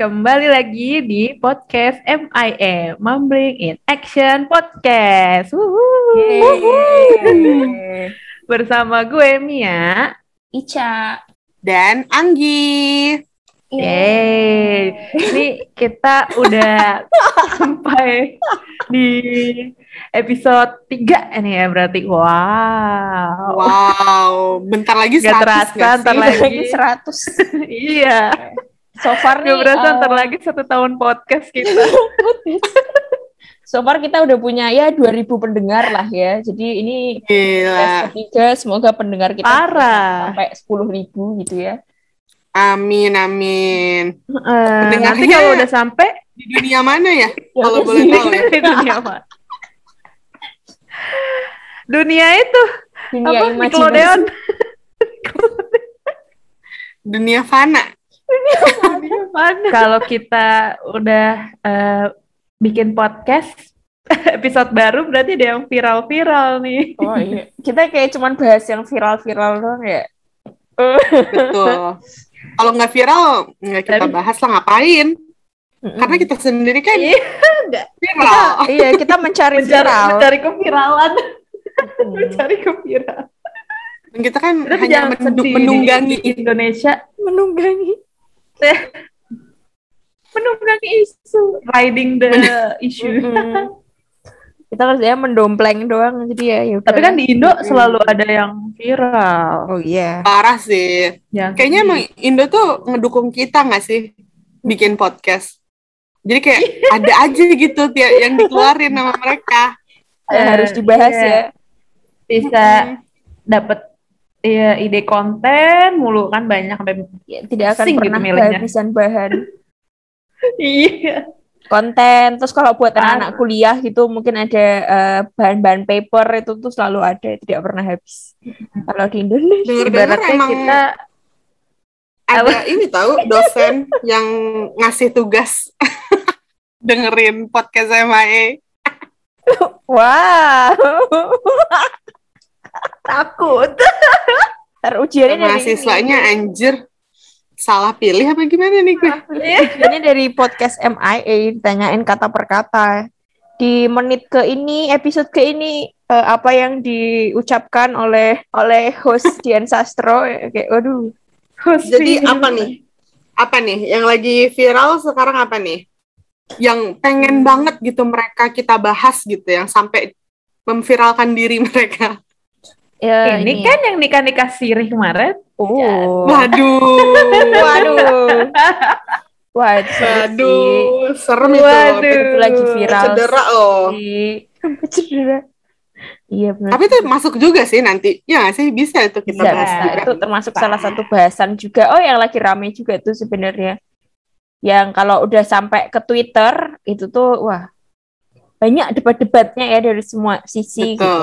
kembali lagi di podcast MIM, Mumbling in Action Podcast. Bersama gue Mia. Ica. Dan Anggi. Yeay. Ini kita udah sampai di episode 3 ini ya berarti. Wow. Wow, bentar lagi Gak 100 terasa, nggak ntar sih? lagi. Lagi 100. iya. So far nih, Gak berasa eh, ntar lagi satu tahun podcast kita. so far kita udah punya ya 2000 pendengar lah ya. Jadi ini Gila. ketiga, semoga pendengar kita Parah. sampai 10.000 gitu ya. Amin, amin. Eh, nanti kalau udah sampai Di dunia mana ya? Ya Kalau udah boleh tahu ya. di dunia apa? Dunia itu Dunia apa? Nickelodeon. Dunia fana. Kalau kita udah eh, bikin podcast episode baru berarti ada yang viral-viral nih. Oh iya. Kita kayak cuman bahas yang viral-viral doang ya. Betul. Kalau nggak viral, nggak kita Tapi- bahas lah ngapain? Mm-mm. Karena kita sendiri kan Iya, enggak. viral. Iya, kita mencari Mencari, viral. mencari keviralan, Hmm. mencari keviralan. Dan kita kan Tapi hanya menunggangi. Indonesia Menunggangi. menunggangi isu, riding the issue. Mm-mm. Kita kerjanya mendompleng doang jadi ya. ya Tapi kan di Indo selalu ada yang viral. Oh iya. Parah sih. Yang Kayaknya emang Indo tuh ngedukung kita nggak sih bikin podcast? Jadi kayak ada aja gitu tiap yang dikeluarin sama mereka. yang Eh, harus dibahas iya. ya. bisa dapat ya, ide konten mulu kan banyak sampai Ya, Tidak akan gitu pernah milihnya. kehabisan bahan iya konten. Terus kalau buat anak-anak kuliah gitu mungkin ada eh, bahan-bahan paper itu tuh selalu ada, tidak pernah habis. Kalau di Indonesia ibaratnya emang kita ada ini tahu dosen yang ngasih tugas dengerin podcast MAE. wow. takut Ntar ujiannya dari Mahasiswanya anjir salah pilih apa gimana nih gue? Ujiannya dari podcast MIA ditanyain kata per kata. Di menit ke ini, episode ke ini eh, apa yang diucapkan oleh oleh host Dian Sastro kayak waduh. Jadi apa nih? Apa nih yang lagi viral sekarang apa nih? Yang pengen banget gitu mereka kita bahas gitu yang sampai memviralkan diri mereka. Ya, ini kan yang nikah nikah sirih kemarin Oh. Waduh. Waduh. Itu sih. Waduh, serem itu. Waduh. Itu lagi viral. Cedera loh. cedera. Iya benar. Tapi itu masuk juga sih nanti. Ya sih bisa itu kita bisa, bahas bisa. juga. Itu termasuk salah satu bahasan juga. Oh, yang lagi rame juga tuh sebenarnya. Yang kalau udah sampai ke Twitter itu tuh wah banyak debat-debatnya ya dari semua sisi Betul. gitu.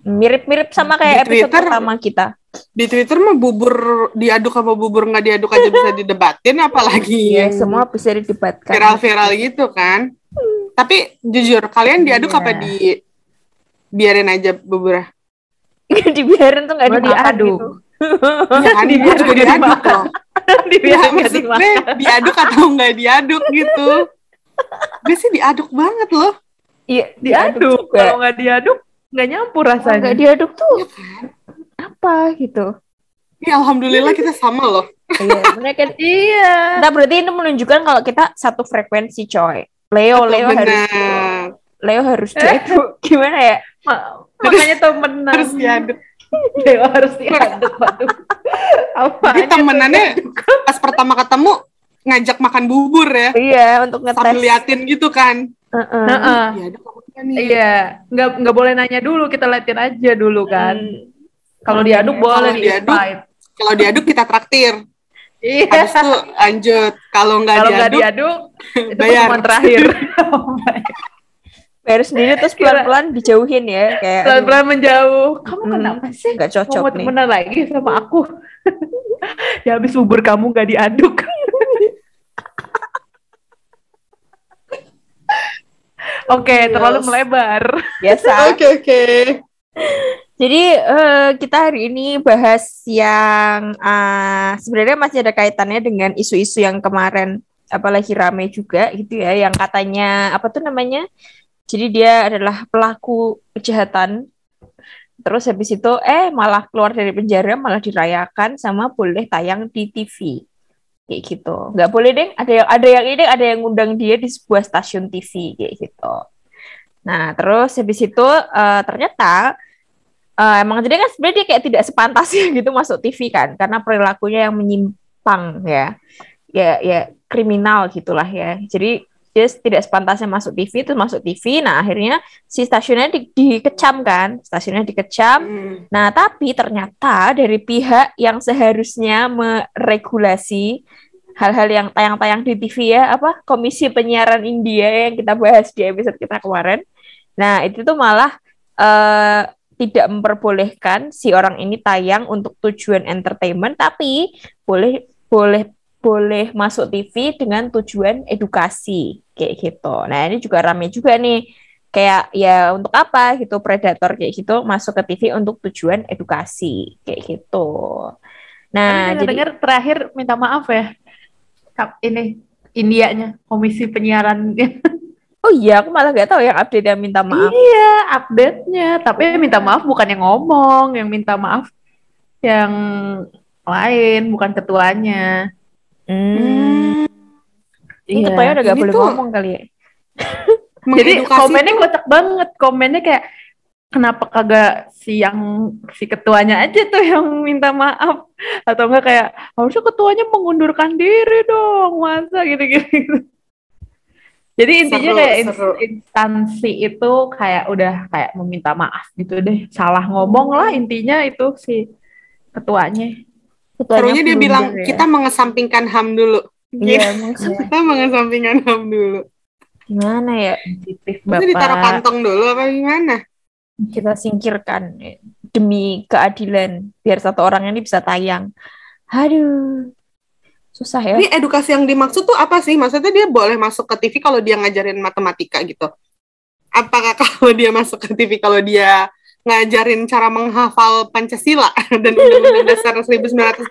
Mirip-mirip sama kayak Di episode Twitter- pertama kita. Di Twitter mah bubur diaduk apa bubur nggak diaduk aja bisa didebatin apalagi Iya, yang semua bisa didebatkan. viral-viral gitu kan. Tapi jujur kalian diaduk Iya. apa di biarin aja bubur? Dibiarin tuh nggak dimakan diaduk. gitu. Ya kan Dibiarin juga diaduk loh. Dibiarin Ya, nggak maksud dimakan. gue diaduk atau nggak diaduk gitu. Gue sih diaduk banget loh. Iya, diaduk juga. kalau nggak diaduk nggak nyampur rasanya nggak diaduk tuh apa gitu. Ya alhamdulillah kita sama loh. Iya, mereka iya Nah, berarti ini menunjukkan kalau kita satu frekuensi, coy. Leo, Leo harus Benar. Leo harus diaduk. Gimana ya? Ma- makanya temenan Harus diaduk. Dewa harus diaduk waduh Jadi temenannya pas pertama ketemu ngajak makan bubur ya. Iya, untuk ngetes. Sambil liatin gitu kan. Heeh. Heeh. Diaduk apa enggak nih? Iya nggak nggak boleh nanya dulu kita liatin aja dulu kan Hmm. kalau diaduk boleh diaduk, di-invite. Kalau diaduk kita traktir. iya Habis itu lanjut. Kalau nggak kalau nggak diaduk, diaduk itu bayar. pertemuan terakhir Bayar sendiri terus pelan-pelan dijauhin ya, kayak pelan-pelan menjauh kamu Hmm, kenapa sih nggak cocok mau nih. temenan lagi sama aku ya habis bubur kamu nggak diaduk Oke, terlalu melebar. Biasa. Oke oke. Jadi uh, kita hari ini bahas yang uh, sebenarnya masih ada kaitannya dengan isu-isu yang kemarin apalagi rame juga gitu ya yang katanya apa tuh namanya jadi dia adalah pelaku kejahatan terus habis itu eh malah keluar dari penjara malah dirayakan sama boleh tayang di TV kayak gitu. Nggak boleh deh ada yang ada yang ini ada yang ngundang dia di sebuah stasiun TV kayak gitu. Nah terus habis itu uh, ternyata uh, emang jadi kan sebenarnya dia kayak tidak sepantasnya gitu masuk TV kan karena perilakunya yang menyimpang ya. Ya ya kriminal gitulah ya. Jadi dia tidak sepantasnya masuk TV itu masuk TV nah akhirnya si stasiunnya di, dikecam kan stasiunnya dikecam hmm. nah tapi ternyata dari pihak yang seharusnya meregulasi hal-hal yang tayang-tayang di TV ya apa komisi penyiaran India yang kita bahas di episode kita kemarin nah itu tuh malah uh, tidak memperbolehkan si orang ini tayang untuk tujuan entertainment tapi boleh boleh boleh masuk TV dengan tujuan edukasi kayak gitu. Nah ini juga rame juga nih kayak ya untuk apa gitu predator kayak gitu masuk ke TV untuk tujuan edukasi kayak gitu. Nah jadi dengar terakhir minta maaf ya ini Indianya komisi penyiaran. Oh iya, aku malah gak tahu yang update yang minta maaf. Iya, update-nya. Tapi yang minta maaf bukan yang ngomong, yang minta maaf yang lain, bukan ketuanya. Hmm. Ini iya. ketuanya udah gak boleh tuh... ngomong kali ya. Jadi komennya kocak banget. Komennya kayak kenapa kagak si yang si ketuanya aja tuh yang minta maaf atau enggak kayak harusnya ketuanya mengundurkan diri dong masa gitu-gitu. Jadi intinya seru, kayak seru. instansi itu kayak udah kayak meminta maaf gitu deh. Salah ngomong lah intinya itu si ketuanya. Serunya dia bilang ya. kita mengesampingkan HAM dulu. Iya, kita mengesampingkan HAM dulu. Gimana ya? Sensitif Bapak. Itu ditaruh kantong dulu apa gimana? Kita singkirkan demi keadilan biar satu orang ini bisa tayang. Aduh. Susah ya. Ini edukasi yang dimaksud tuh apa sih? Maksudnya dia boleh masuk ke TV kalau dia ngajarin matematika gitu. Apakah kalau dia masuk ke TV kalau dia ngajarin cara menghafal Pancasila dan Undang-Undang Dasar 1945.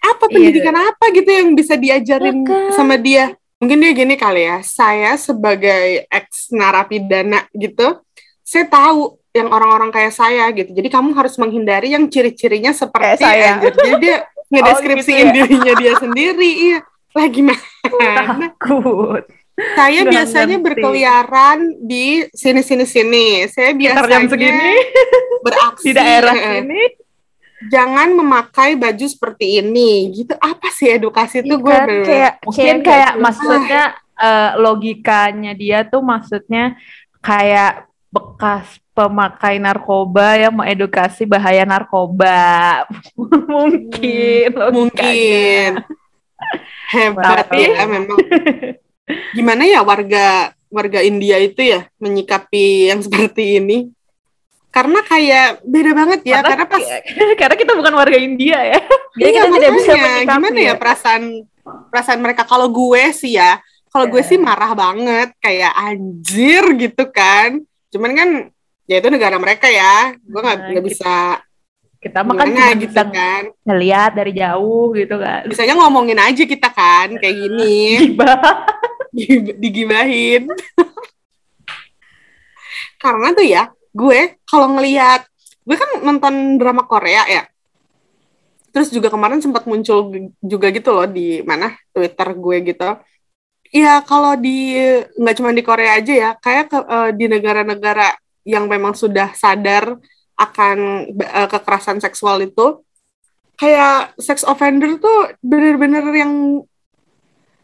Apa iya. pendidikan iya. apa gitu yang bisa diajarin Maka. sama dia? Mungkin dia gini kali ya, saya sebagai ex narapidana gitu, saya tahu yang orang-orang kayak saya gitu. Jadi kamu harus menghindari yang ciri-cirinya seperti saya. Jadi dia ngedeskripsiin oh, gitu ya? dirinya dia sendiri. Iya. Lah gimana? Takut. Saya Gak biasanya ngerti. berkeliaran di sini-sini sini. Saya biasanya segini. beraksi di daerah sini. Jangan memakai baju seperti ini. Gitu apa sih edukasi itu gue kan, kayak mungkin kayak, kayak maksudnya uh, logikanya dia tuh maksudnya kayak bekas pemakai narkoba yang mengedukasi bahaya narkoba. mungkin hmm, mungkin hebat ya memang gimana ya warga warga India itu ya menyikapi yang seperti ini? Karena kayak beda banget ya, karena, karena pas karena kita bukan warga India ya. Jadi iya, kita tidak bisa menyikapi. Gimana ya, ya perasaan perasaan mereka kalau gue sih ya, kalau yeah. gue sih marah banget kayak anjir gitu kan. Cuman kan ya itu negara mereka ya. Gue nggak nah, bisa kita makan cuma gitu kan ngelihat dari jauh gitu kan bisanya ngomongin aja kita kan kayak gini digibahin. Karena tuh ya gue kalau ngelihat gue kan nonton drama Korea ya. Terus juga kemarin sempat muncul juga gitu loh di mana Twitter gue gitu. Ya kalau di nggak cuma di Korea aja ya kayak ke, uh, di negara-negara yang memang sudah sadar akan uh, kekerasan seksual itu kayak sex offender tuh bener-bener yang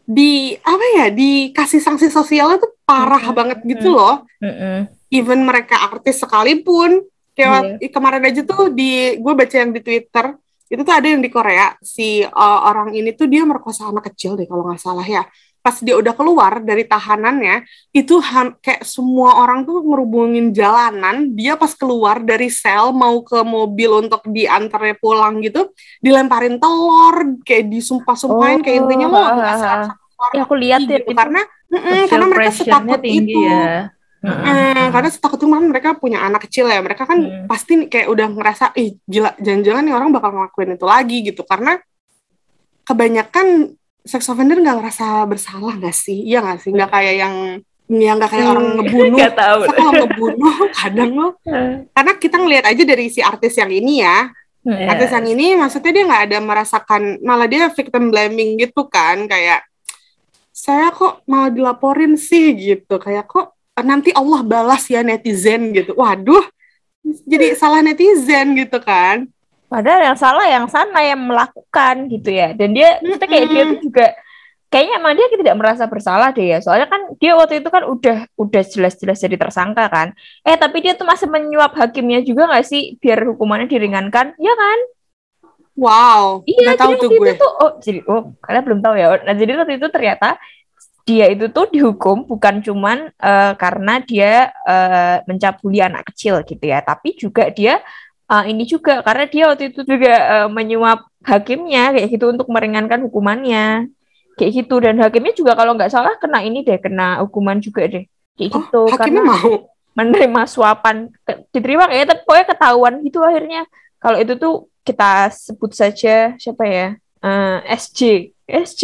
di apa ya dikasih sanksi sosial itu parah mm -hmm. banget gitu loh. Mm -hmm. Even mereka artis sekalipun kayak yeah. kemarin aja tuh di gue baca yang di Twitter itu tuh ada yang di Korea si uh, orang ini tuh dia merkosa anak kecil deh kalau nggak salah ya. Pas dia udah keluar dari tahanannya itu kayak semua orang tuh ngerubungin jalanan. Dia pas keluar dari sel mau ke mobil untuk diantarnya pulang gitu dilemparin telur kayak disumpah-sumpahin oh, kayak intinya lo nggak ya aku lihat gitu, karena mm -mm, karena mereka setakut itu ya. Eh, karena setakut itu mereka punya anak kecil ya mereka kan Hmm. pasti kayak udah ngerasa ih gila jangan-jangan nih orang bakal ngelakuin itu lagi gitu karena kebanyakan sex offender nggak ngerasa bersalah nggak sih? Iya nggak sih? Nggak kayak yang ya nggak kayak orang ngebunuh. Gak tahu. Kalau ngebunuh kadang loh. Karena kita ngelihat aja dari si artis yang ini ya. Hmm. artis yang ini maksudnya dia nggak ada merasakan malah dia victim blaming gitu kan. Kayak saya kok malah dilaporin sih gitu. Kayak kok nanti Allah balas ya netizen gitu. Waduh jadi salah netizen gitu kan Padahal yang salah yang sana yang melakukan gitu ya. Dan dia kita kayak dia tuh juga kayaknya emang dia tidak merasa bersalah deh ya. Soalnya kan dia waktu itu kan udah udah jelas-jelas jadi tersangka kan. Eh tapi dia tuh masih menyuap hakimnya juga nggak sih biar hukumannya diringankan? Ya kan? wow Iya, tahu jadi tuh waktu gue itu tuh oh jadi oh kalian belum tahu ya. Nah, jadi waktu itu ternyata dia itu tuh dihukum bukan cuman eh, karena dia eh, mencabuli anak kecil gitu ya, tapi juga dia eh, ini juga karena dia waktu itu juga eh, menyuap hakimnya kayak gitu untuk meringankan hukumannya. Kayak gitu dan hakimnya juga kalau nggak salah kena ini deh, kena hukuman juga deh. Kayak oh gitu hakimnya karena mau? menerima suapan. Ke- diterima kayaknya tapi pokoknya ketahuan gitu akhirnya. Kalau itu tuh kita sebut saja siapa ya? Eh, SJ SJ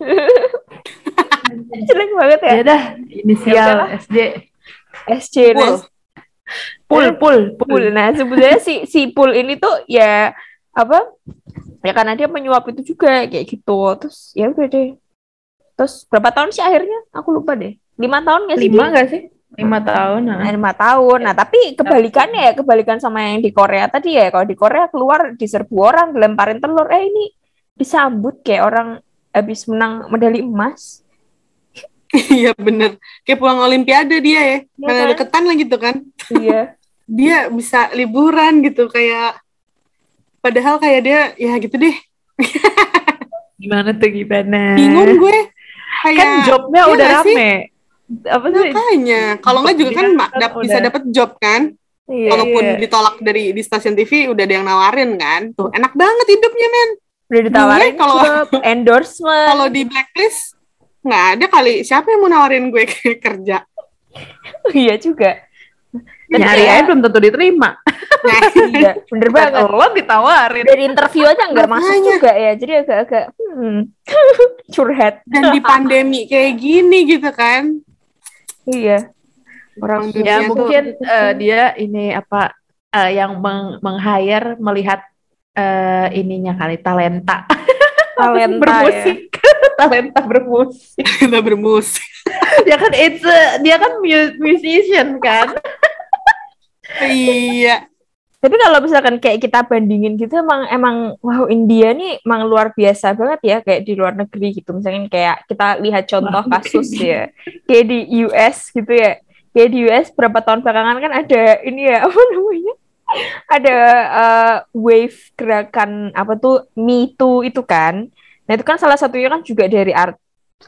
jelek banget ya. Ya dah, inisial Ya. SJ nah, Pul. Pul, pul. Nah, sebenarnya si si Pul ini tuh ya apa? Ya karena dia menyuap itu juga kayak gitu. Terus ya udah deh. Terus berapa tahun sih akhirnya? Aku lupa deh. Lima tahun nggak sih? Lima nggak sih? Lima tahun. nah. Nah, lima tahun. Nah, tapi kebalikannya ya, kebalikan sama yang di Korea tadi ya. Kalau di Korea keluar diserbu orang, dilemparin telur. Eh ini disambut kayak orang habis menang medali emas. iya bener kayak pulang olimpiade dia ya Iya karena kan? deketan lah gitu kan Iya. dia bisa liburan gitu kayak padahal kayak dia ya gitu deh Gimana tuh gimana? bingung gue kayak Kan jobnya iya udah sih? rame. Apa sih? makanya kalau nggak juga kan dap- bisa dapet job kan Iya. walaupun iya. ditolak dari di stasiun TV udah ada yang nawarin kan tuh enak banget hidupnya men Udah ditawarin kalau- endorsement. kalau di blacklist nggak ada kali siapa yang mau nawarin gue kerja iya juga. Tapi Nyari ya- aja belum tentu diterima. nah, Iya, bener banget. Lo ditawarin. Dari interview aja nggak masuk juga ya. Jadi agak-agak hmm, curhat. dan di pandemi kayak gini gitu kan Iya. Orang Ya tuh- mungkin eh, dia ini apa eh, yang meng, meng-hire melihat eh, ininya kali talenta talenta ya. bermusik. talenta bermusik. kita bermusik dia kan it's a- dia kan mu- musician kan. iya Tapi kalau misalkan kayak kita bandingin gitu emang emang wow India nih emang luar biasa banget ya kayak di luar negeri gitu. Misalnya kayak kita lihat contoh kasus ya. Kayak di US gitu ya. Kayak di US berapa tahun belakangan kan ada ini ya apa namanya? Ada uh, wave gerakan apa tuh? Me Too itu kan. Nah itu kan salah satunya kan juga dari art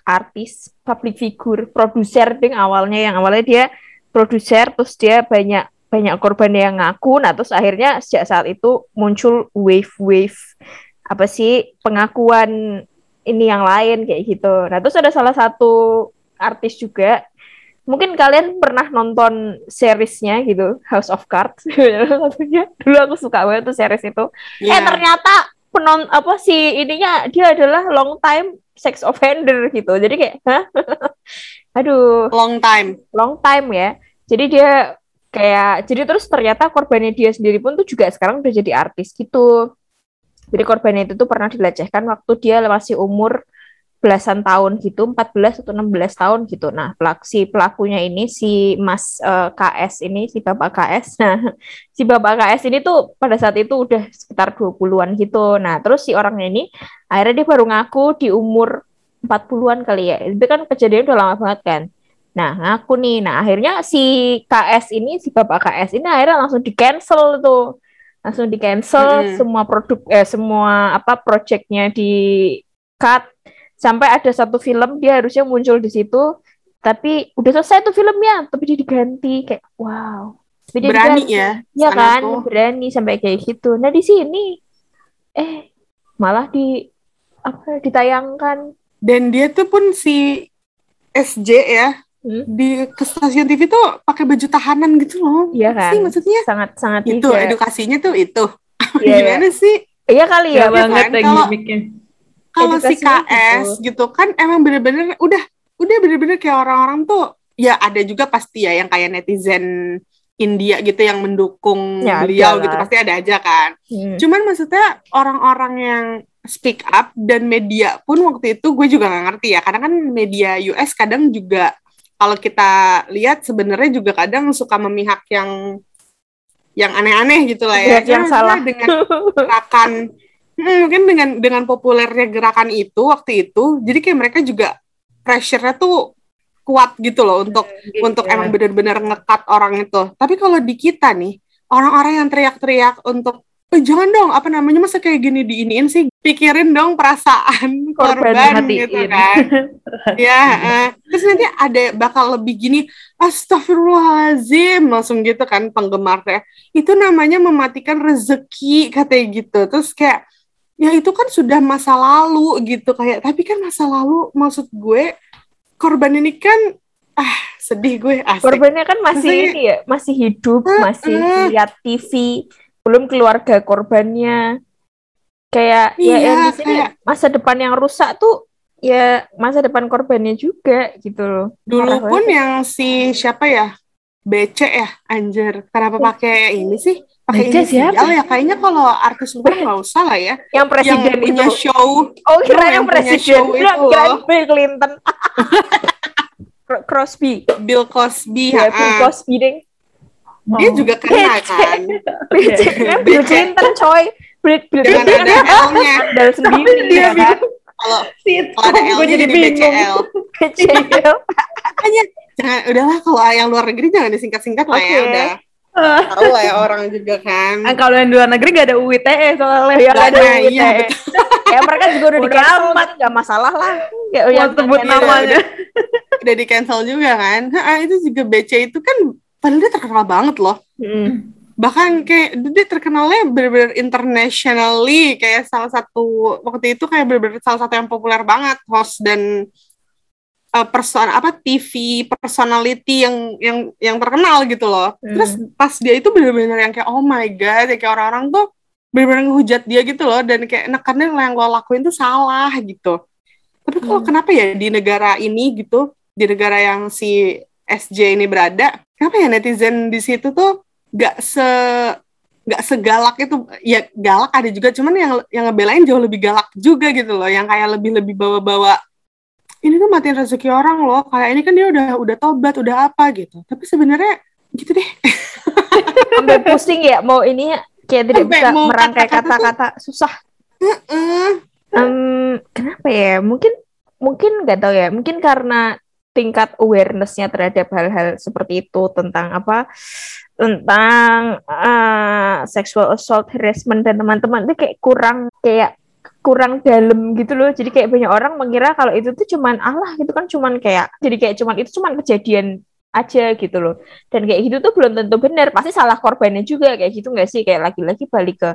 artis, public figure, produser ding awalnya. Yang awalnya dia produser terus dia banyak banyak korban yang ngaku. Nah terus akhirnya sejak saat itu muncul wave-wave apa sih pengakuan ini yang lain kayak gitu. Nah terus ada salah satu artis juga mungkin kalian pernah nonton seriesnya gitu House of Cards dulu aku suka banget tuh series itu eh Iya. ternyata penon apa sih ininya dia adalah long time sex offender gitu jadi kayak hah aduh long time long time ya. Jadi dia kayak jadi terus ternyata korbannya dia sendiri pun tuh juga sekarang udah jadi artis gitu. Jadi korbannya itu tuh pernah dilecehkan waktu dia masih umur belasan tahun gitu, 14 atau 16 tahun gitu. Nah, pelak si pelakunya ini si Mas eh, KS ini, si Bapak KS. Nah, si Bapak KS ini tuh pada saat itu udah sekitar 20-an gitu. Nah, terus si orangnya ini akhirnya dia baru ngaku di umur 40-an kali ya. Itu kan kejadian udah lama banget kan. Nah, ngaku nih. Nah, akhirnya si KS ini, si Bapak KS ini akhirnya langsung di-cancel tuh. Langsung di-cancel Mm-mm. semua produk eh semua apa projectnya di cut sampai ada satu film dia harusnya muncul di situ tapi udah selesai tuh filmnya tapi dia diganti kayak wow Tapi dia berani diganti. ya ya kan tuh. berani sampai kayak gitu nah di sini eh malah di apa ditayangkan dan dia tuh pun si SJ ya Hmm? di ke stasiun TV tuh pakai baju tahanan gitu loh. Iya kan? Sih maksudnya Sangat sangat itu edukasinya tuh itu. Iya, Gimana sih? Iya kali ya. Iya banget kan? Kalau-. Kalau si KS gitu kan emang bener-bener udah udah bener-bener kayak orang-orang tuh ya ada juga pasti ya yang kayak netizen India gitu yang mendukung Ya, beliau gitu pasti ada aja kan. Hmm. Cuman maksudnya orang-orang yang speak up dan media pun waktu itu gue juga nggak ngerti ya karena kan media US kadang juga kalau kita lihat sebenarnya juga kadang suka memihak yang yang aneh-aneh gitu lah ya. Pihak yang salah. dengan gerakan mungkin dengan dengan populernya gerakan itu waktu itu jadi kayak mereka juga pressure-nya tuh kuat gitu loh untuk untuk Iya. emang benar-benar ngekat orang itu. Tapi kalau di kita nih, orang-orang yang teriak-teriak untuk eh, jangan dong, apa namanya masa kayak gini diiniin sih? Pikirin dong perasaan Korban korban, gitu kan. ya, eh. terus nanti ada bakal lebih gini, astagfirullahalazim, langsung gitu kan penggemarnya. Itu namanya mematikan rezeki katanya gitu. Terus kayak ya itu kan sudah masa lalu gitu kayak tapi kan masa lalu maksud gue korban ini kan ah sedih gue asik. Korbannya kan masih Maksudnya- ini ya, masih hidup, Heeh. masih lihat TV, belum keluarga korbannya. Kayak ya Iya, yang di sini kayak- masa depan yang rusak tuh ya masa depan korbannya juga gitu loh. Dulu pun banget. yang si siapa ya? BC ya, anjir. Kenapa pakai ini sih? Pakai BC inisial siapa? ya? Kayaknya kalau artis luar nggak usah lah ya. yang presiden yang punya itu. show. Oh, kira yang yang punya presiden. show Kira. Bill Clinton. Cro- Crosby. Bill Cosby. Ya. Bill Cosby deh. Dia Oh. juga kena BC. kan. Bill. Clinton coy. Bill, Clinton ada kan L-nya. Andal sendiri dia ya kan. Kalau Sitcom, kalau ada L-nya jadi. BCL. BCL. Jangan udahlah kalau yang luar negeri jangan disingkat-singkat lah ya udah. Tahu lah ya orang juga kan. Ah, kalau yang di luar negeri gak ada UITE soalnya. Ya Nah, ada nah, UITE. iya, ya mereka juga udah di Udah cancel amat. kan nggak masalah lah. Ya, Mau yang sebut namanya. Udah di cancel juga kan. Ha, itu juga BC itu kan padahal dia terkenal banget loh. Hmm. bahkan kayak dia terkenalnya bener-bener internationally kayak salah satu waktu itu kayak bener-bener salah satu yang populer banget host dan uh, person apa TV personality yang yang yang terkenal gitu loh. Hmm. Terus pas dia itu bener-bener yang kayak oh my god ya kayak orang-orang tuh bener-bener ngehujat dia gitu loh dan kayak nekannya yang lo lakuin tuh salah gitu. Tapi kok Hmm. kenapa ya di negara ini gitu di negara yang si SJ ini berada, kenapa ya netizen di situ tuh gak se gak segalak itu ya galak ada juga cuman yang yang ngebelain jauh lebih galak juga gitu loh yang kayak lebih lebih bawa-bawa ini tuh matiin rezeki orang loh kayak ini kan dia udah udah tobat udah apa gitu tapi sebenarnya gitu deh Sampai pusing ya mau ini kayak tidak Sampai bisa merangkai kata-kata susah. Heeh. Em, kenapa ya? Mungkin mungkin nggak tahu ya. Mungkin karena tingkat awareness-nya terhadap hal-hal seperti itu tentang apa tentang eh, sexual assault harassment dan teman-teman itu kayak kurang kayak kurang dalam gitu loh. Jadi kayak banyak orang mengira kalau itu tuh cuman Allah gitu kan cuman kayak jadi kayak cuman itu cuman kejadian aja gitu loh. Dan kayak gitu tuh belum tentu benar. Pasti salah korbannya juga kayak gitu nggak sih? Kayak lagi-lagi balik ke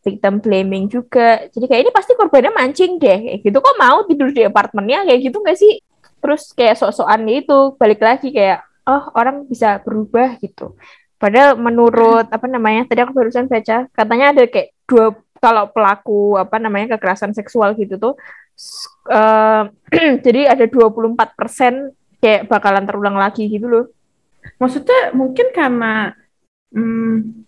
victim blaming juga. Jadi kayak ini pasti korbannya mancing deh. Kayak gitu kok mau tidur di apartemennya? Kayak gitu nggak sih? Terus kayak sok-sokan itu balik lagi kayak oh orang bisa berubah gitu. Padahal menurut apa namanya tadi aku barusan baca katanya ada kayak dua kalau pelaku apa namanya kekerasan seksual gitu tuh s- eh, jadi ada 24% kayak bakalan terulang lagi gitu loh Maksudnya mungkin karena hmm,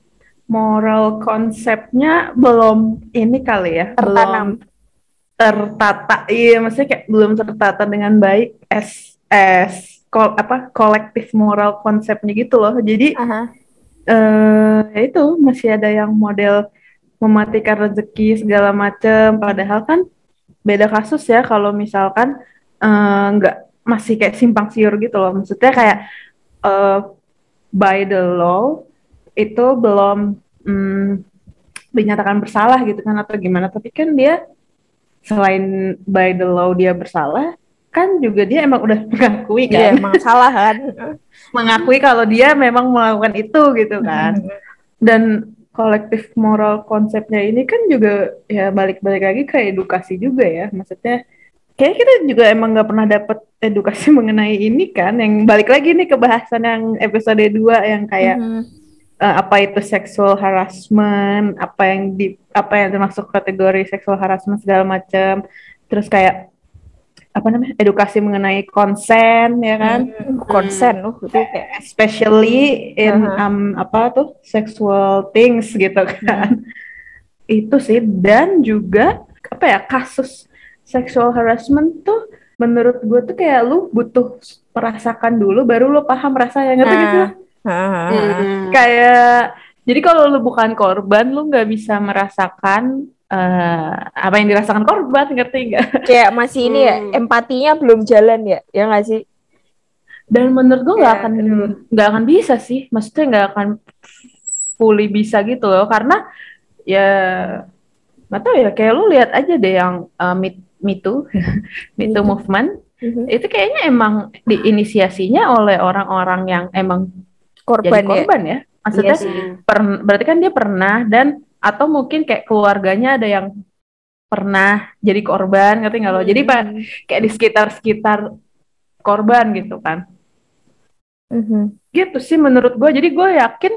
moral konsepnya belum ini kali ya, tertanam belum tertata. Iya, maksudnya kayak belum tertata dengan baik as as kol, apa kolektif moral konsepnya gitu loh. Jadi Aha. eh ya itu masih ada yang model mematikan rezeki segala macem. Padahal kan beda kasus ya kalau misalkan eh, nggak masih kayak simpang siur gitu loh. Maksudnya kayak eh, by the law itu belum mm, dinyatakan bersalah gitu kan atau gimana. Tapi kan dia selain by the law dia bersalah kan juga dia emang udah mengakui Iya, kan. emang salah kan? Mengakui kalau dia memang melakukan itu gitu kan. Dan kolektif moral konsepnya ini kan juga ya balik-balik lagi ke edukasi juga ya maksudnya Kayaknya kita juga emang nggak pernah dapat edukasi mengenai ini kan, yang balik lagi nih ke bahasan yang episode 2 yang kayak Mhm. eh, apa itu sexual harassment, apa yang di apa yang termasuk kategori sexual harassment segala macam. Terus kayak apa namanya? edukasi mengenai konsen ya kan? konsen loh itu kayak Especially in Aha. um, apa tuh sexual things gitu kan. Itu sih dan juga apa ya kasus sexual harassment tuh menurut gue tuh kayak lu butuh merasakan dulu baru lu paham rasanya ngerti gitu. Nah, Hmm. kayak jadi kalau lu bukan korban lu nggak bisa merasakan eh, apa yang dirasakan korban ngerti nggak? Kayak masih ini ya Hmm. empatinya belum jalan ya ya nggak sih? Dan menurut gua nggak Ya, akan nggak akan bisa sih maksudnya nggak akan fully bisa gitu loh karena ya nggak tahu ya kayak lu lihat aja deh yang uh, Me, Me Too Me Too Mhm. movement. Mhm. itu kayaknya emang diinisiasinya oleh orang-orang yang emang korban jadi ya? korban ya, maksudnya Iya per- berarti kan dia pernah dan atau mungkin kayak keluarganya ada yang pernah jadi korban ngerti nggak lo? Jadi pak Hmm. kayak di sekitar sekitar korban gitu kan. Mhm. gitu sih menurut gue jadi gue yakin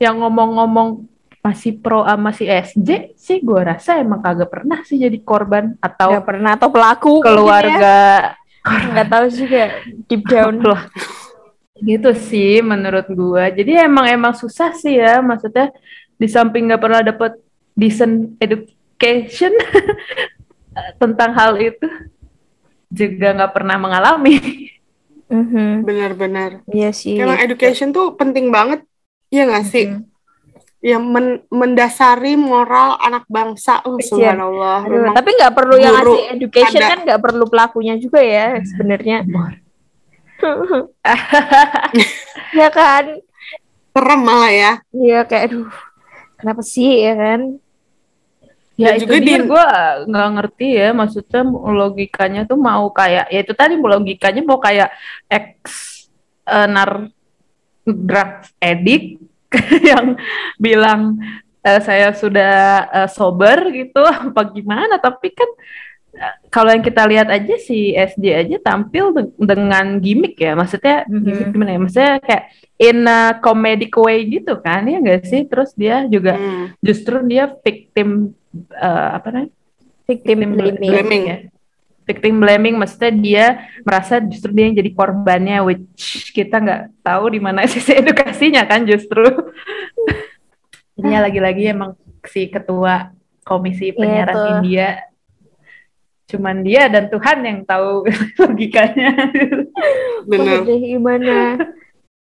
yang ngomong-ngomong masih pro sama si SJ sih gue rasa emang kagak pernah sih jadi korban atau nggak pernah atau pelaku mungkin keluarga ya. nggak tahu juga. Deep down. Gitu sih menurut gue jadi emang emang susah sih ya. Maksudnya di samping nggak pernah dapet decent education tentang hal itu juga nggak pernah mengalami Mhm. Benar-benar. iya sih Emang education tuh penting banget, ya nggak sih? Mhm. Yang men- mendasari moral anak bangsa. Oh, subhanallah. Aduh, tapi nggak perlu yang ngasih education ada. kan nggak perlu pelakunya juga ya sebenarnya ya kan serem malah ya. Iya kayak aduh kenapa sih ya kan? Ya itu juga dia. Di- gue nggak ngerti ya maksudnya logikanya tuh mau kayak ya itu tadi logikanya mau kayak ex eh, nar drug addict yang bilang eh, saya sudah eh, sober gitu apa gimana? Tapi kan kalau yang kita lihat aja si SJ aja tampil de- dengan gimmick ya maksudnya Mhm. gimmick gimana ya maksudnya kayak in a comedic way gitu kan ya enggak sih terus dia juga Hmm. justru dia victim eh, apa namanya victim Victim blaming blaming. ya victim blaming maksudnya dia merasa justru dia yang jadi korbannya which kita nggak tahu di mana sisi edukasinya kan justru jadi ya lagi-lagi emang si ketua komisi penyiaran tuh. India cuman dia dan Tuhan yang tahu logikanya deh, gimana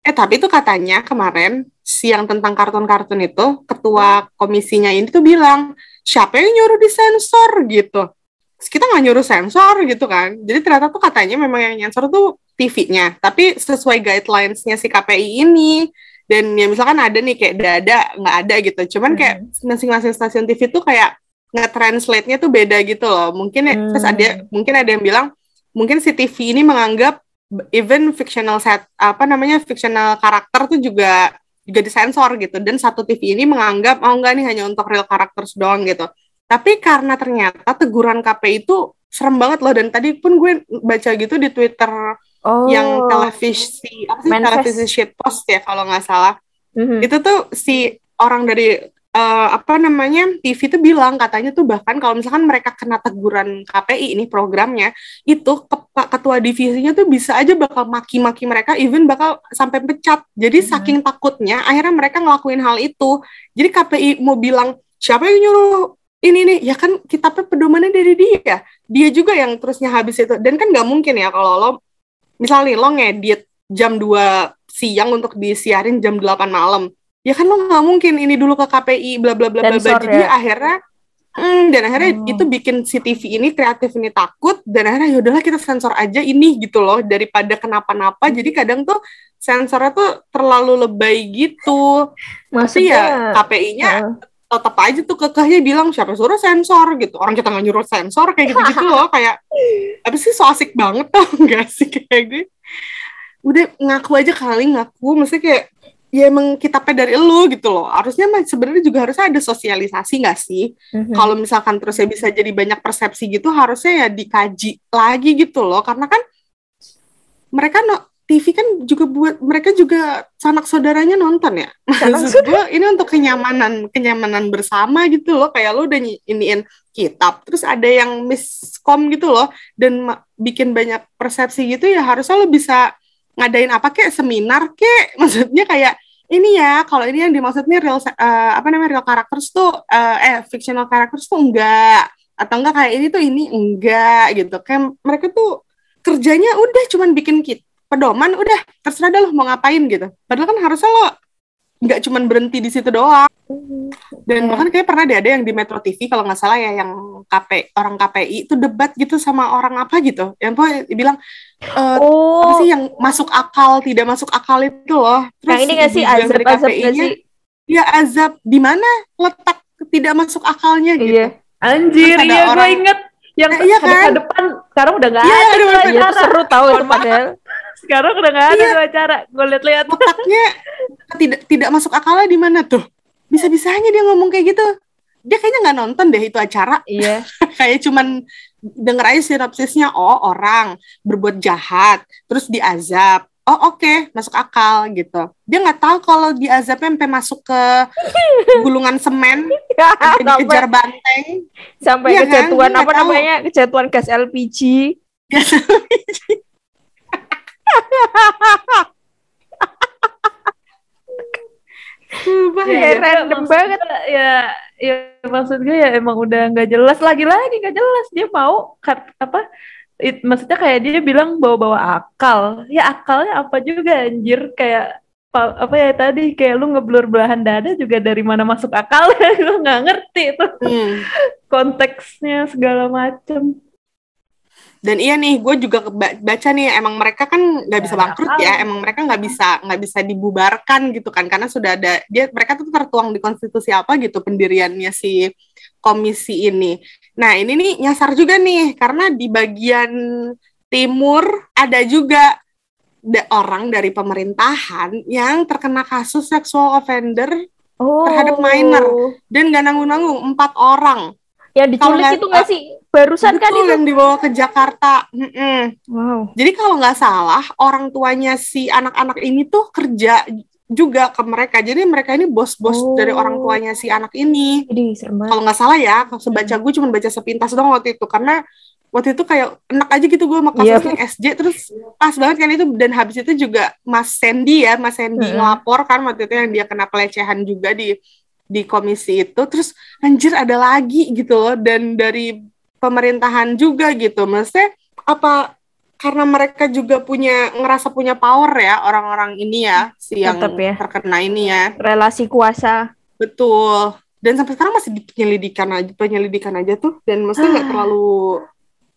Eh tapi itu katanya kemarin siang tentang kartun-kartun itu ketua komisinya ini tuh bilang siapa yang nyuruh disensor gitu. Terus kita nggak nyuruh sensor gitu kan. Jadi ternyata tuh katanya memang yang nyensor tuh TV-nya. Tapi sesuai guidelines-nya si KPI ini. Dan ya misalkan ada nih kayak dada nggak ada gitu. Cuman kayak masing-masing stasiun TV tuh kayak nge-translate-nya tuh beda gitu loh. Mungkin ya, terus Hmm. ada mungkin ada yang bilang mungkin si TV ini menganggap even fictional set apa namanya fictional karakter tuh juga juga disensor gitu dan satu TV ini menganggap oh enggak nih hanya untuk real characters doang gitu tapi karena ternyata teguran KPI itu serem banget loh dan tadi pun gue baca gitu di Twitter oh yang televisi apa sih Manifest. televisi shitpost ya kalau nggak salah Mhm. itu tuh si orang dari eh, apa namanya TV tuh bilang katanya tuh bahkan kalau misalkan mereka kena teguran KPI ini programnya itu ke- ketua divisinya tuh bisa aja bakal maki-maki mereka even bakal sampai pecat. Jadi Hmm. saking takutnya akhirnya mereka ngelakuin hal itu. Jadi KPI mau bilang siapa yang nyuruh ini nih? Ya kan kitabnya pedomannya dari dia. Dia juga yang terusnya habis itu. Dan kan nggak mungkin ya kalau lo misalnya nih, lo ngedit jam 2 siang untuk disiarin jam 8 malam ya kan lo nggak mungkin ini dulu ke KPI bla bla bla bla jadi ya? akhirnya hmm, dan akhirnya Oh. itu bikin si TV ini kreatif ini takut dan akhirnya yaudahlah kita sensor aja ini gitu loh daripada kenapa-napa. Jadi kadang tuh sensornya tuh terlalu lebay gitu. Maksudnya ya KPI-nya Heeh. tetap aja tuh kekehnya bilang siapa suruh sensor? gitu. Orang kita nggak nyuruh sensor kayak gitu gitu loh kayak apa sih so asik banget tau enggak sih? Kayak gue udah ngaku aja kali ngaku. Maksudnya kayak ya emang kitabnya dari elu gitu loh. Harusnya mah sebenarnya juga harusnya ada sosialisasi nggak sih? Mhm. kalau misalkan terusnya bisa jadi banyak persepsi gitu harusnya ya dikaji lagi gitu loh. Karena kan mereka no TV kan juga buat mereka juga sanak saudaranya nonton ya. Maksud gue ini untuk kenyamanan kenyamanan bersama gitu loh. Kayak lo udah iniin kitab terus ada yang miskom gitu loh. Dan bikin banyak persepsi gitu ya harusnya lo bisa ngadain apa kek? Seminar kek? Maksudnya kayak ini ya kalau ini yang dimaksudnya real se- eh, apa namanya real characters tuh eh, eh fictional characters tuh enggak. Atau enggak kayak ini tuh ini enggak gitu. Kayak mereka tuh kerjanya udah cuman bikin kit pedoman udah terserah dah lo mau ngapain gitu. Padahal kan harusnya lo nggak cuman berhenti di situ doang dan Iya. bahkan kayak pernah deh ada yang di Metro TV kalau nggak salah ya yang KP orang KPI itu debat gitu sama orang apa gitu yang pokoknya bilang eh, apa Oh, sih yang masuk akal tidak masuk akal itu loh yang ini nggak sih azab dari KPI-nya, sih? ya azab di mana letak tidak masuk akalnya gitu Iya. Anjir, Terus iya gue orang- inget yang Nah, iya kan? ke depan sekarang udah nggak Iya, ada bener-bener. Iya, itu seru tahu itu padahal. Sekarang udah nggak ada Iya. acara. Gue liat-liat. letaknya tidak tidak masuk akalnya di mana tuh bisa bisanya dia ngomong kayak gitu dia kayaknya nggak nonton deh itu acara Iya. kayak cuman denger aja sinopsisnya oh orang berbuat jahat terus diazab oh oke masuk akal gitu dia nggak tahu kalau diazabnya sampai masuk ke gulungan semen sampai sampai dikejar banteng sampai kan? kejatuhan Dia apa tahu. namanya? Kejatuhan gas LPG. Sumpah Iya, ya. random maksud banget. gue, Ya, ya maksud gue ya emang udah nggak jelas lagi-lagi nggak jelas dia mau kat, apa? it- maksudnya kayak dia bilang bawa-bawa akal. Ya akalnya apa juga anjir kayak pa- apa ya tadi kayak lu ngeblur belahan dada juga dari mana masuk akal gue nggak ngerti itu Hmm. konteksnya segala macem Dan iya nih, gue juga baca nih, emang mereka kan nggak bisa Ya, bangkrut ya, emang mereka nggak bisa nggak bisa dibubarkan gitu kan, karena sudah ada dia mereka tuh tertuang di konstitusi apa gitu pendiriannya si komisi ini. Nah ini nih nyasar juga nih, karena di bagian timur ada juga da- orang dari pemerintahan yang terkena kasus sexual offender Oh. Terhadap minor. dan gak nanggung-nanggung empat orang. Yang diculik itu nggak sih? Barusan kan itu. yang dibawa ke Jakarta. Mm-mm. Wow. Jadi kalau nggak salah orang tuanya si anak-anak ini tuh kerja juga ke mereka. Jadi mereka ini bos-bos Oh. dari orang tuanya si anak ini. Kalau nggak salah ya, sebaca gue cuma baca sepintas doang waktu itu karena waktu itu kayak enak aja gitu gue sama Iya. kasusnya SJ terus pas banget kan itu dan habis itu juga Mas Sandy ya Mas Sandy Mm-mm. ngelapor kan waktu itu yang dia kena pelecehan juga di di komisi itu terus anjir ada lagi gitu loh dan dari pemerintahan juga gitu maksudnya apa karena mereka juga punya ngerasa punya power ya orang-orang ini ya si yang Tetep ya. terkena ini ya Relasi kuasa. Betul. Dan sampai sekarang masih di penyelidikan aja, penyelidikan aja tuh. Dan maksudnya nggak terlalu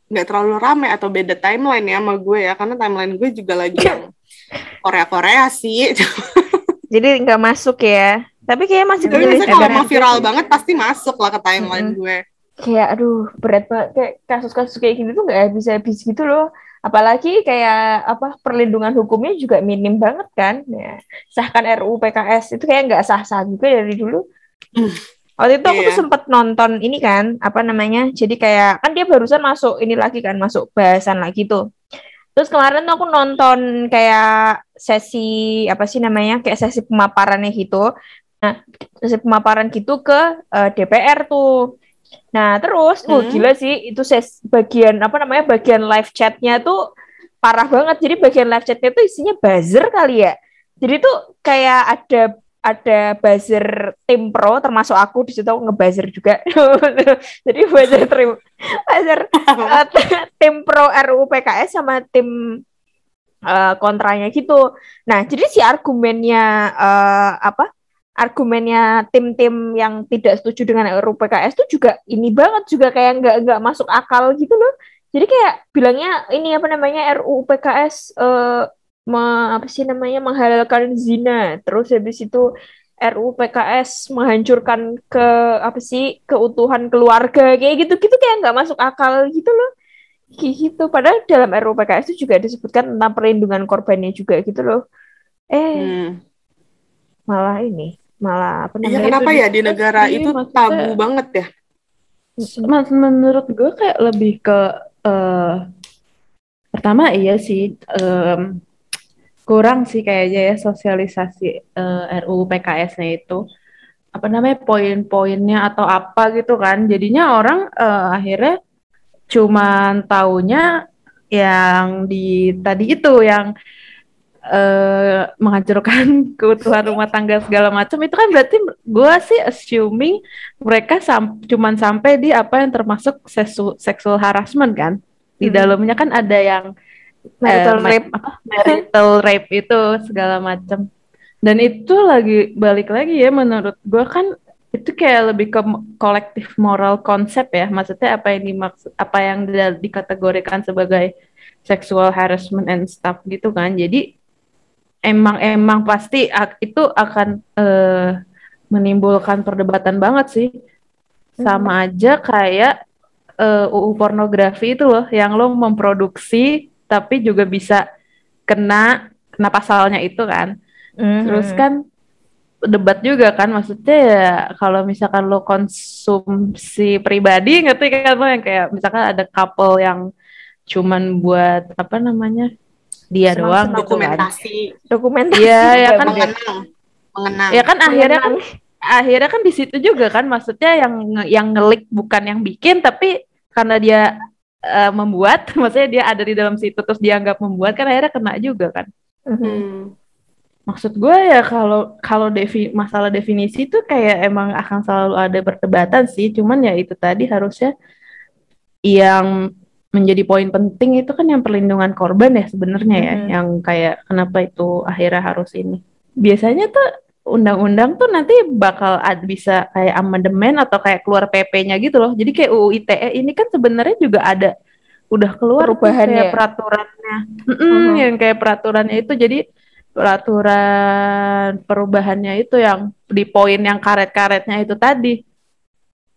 nggak terlalu ramai atau beda timeline ya sama gue ya, karena timeline gue juga lagi yang Korea-Korea sih. Jadi nggak masuk ya. Tapi kayak masih Tapi maksudnya kalau mau viral sih. banget pasti masuk lah ke timeline Mm-mm. gue. kayak aduh berat banget kayak kasus-kasus kayak gini tuh nggak habis-habis gitu loh apalagi kayak apa perlindungan hukumnya juga minim banget kan ya sahkan RUU PKS itu kayak nggak sah-sah juga dari dulu Hmm. waktu itu aku tuh Iya. sempet nonton ini kan apa namanya jadi kayak kan dia barusan masuk ini lagi kan masuk bahasan lagi tuh terus kemarin tuh aku nonton kayak sesi apa sih namanya kayak sesi pemaparannya gitu nah sesi pemaparan gitu ke eh, DPR tuh Nah, terus, Hmm. gila sih, itu ses bagian, apa namanya, bagian live chatnya tuh parah banget. Jadi bagian live chatnya tuh isinya buzzer kali ya. Jadi tuh kayak ada ada buzzer tim pro, termasuk aku, di situ aku ngebuzzer juga. Jadi buzzer tim, buzzer eh, tim pro RUU PKS sama tim eh, kontranya gitu. Nah, jadi si argumennya eh, apa? Argumennya tim-tim yang tidak setuju dengan RUU PKS itu juga ini banget juga kayak nggak nggak masuk akal gitu loh. Jadi kayak bilangnya ini apa namanya RUU PKS eh me- apa sih namanya menghalalkan zina. Terus habis itu RUU PKS menghancurkan ke apa sih keutuhan keluarga kayak gitu-gitu kayak nggak masuk akal gitu loh. Gitu. Padahal dalam RUU PKS itu juga disebutkan tentang perlindungan korbannya juga gitu loh. Eh, Hmm. malah ini malah apa Iya namanya kenapa itu ya di negara sih, itu maksudnya- tabu banget ya? Mas, menurut gue kayak lebih ke eh, pertama iya sih em, kurang sih kayaknya ya sosialisasi eh, RUU PKS-nya itu. Apa namanya poin-poinnya atau apa gitu kan. Jadinya orang eh, akhirnya cuman taunya yang di tadi itu yang eh, menghancurkan keutuhan rumah tangga segala macam itu kan berarti gue sih assuming mereka sam cuman sampai di apa yang termasuk seksu sexual harassment kan. Di Hmm. dalamnya kan ada yang marital ma- rape. apa marital rape itu segala macam. Dan itu lagi balik lagi ya menurut gue kan itu kayak lebih ke kolektif moral konsep ya. Maksudnya apa yang dimaksud apa yang di- dikategorikan sebagai sexual harassment and stuff gitu kan. Jadi emang emang pasti ak- itu akan eh, menimbulkan perdebatan banget sih. Sama aja kayak eh, UU pornografi itu loh yang lo memproduksi tapi juga bisa kena kena pasalnya itu kan. Terus Mhm. kan debat juga kan maksudnya ya kalau misalkan lo konsumsi pribadi ngerti kan lo yang kayak misalkan ada couple yang cuman buat apa namanya dia doang Senang-senang gitu kan Dokumentasi, dokumentasi Iya, ya juga kan. mengenang, mengenang. ya kan akhirnya kan akhirnya kan di situ juga kan maksudnya yang yang ngelik bukan yang bikin tapi karena dia eh, membuat maksudnya dia ada di dalam situ terus dianggap membuat kan akhirnya kena juga kan Mhm. Hmm. maksud gue ya kalau kalau defi masalah definisi itu kayak emang akan selalu ada perdebatan sih cuman ya itu tadi harusnya yang menjadi poin penting itu kan yang perlindungan korban ya sebenarnya ya Mhm. yang kayak kenapa itu akhirnya harus ini biasanya tuh undang-undang tuh nanti bakal ad, bisa kayak amandemen atau kayak keluar PP-nya gitu loh jadi kayak UU ITE ini kan sebenarnya juga ada udah keluar Perubahannya. kayak peraturannya Mhm. yang kayak peraturannya itu jadi peraturan perubahannya itu yang di poin yang karet-karetnya itu tadi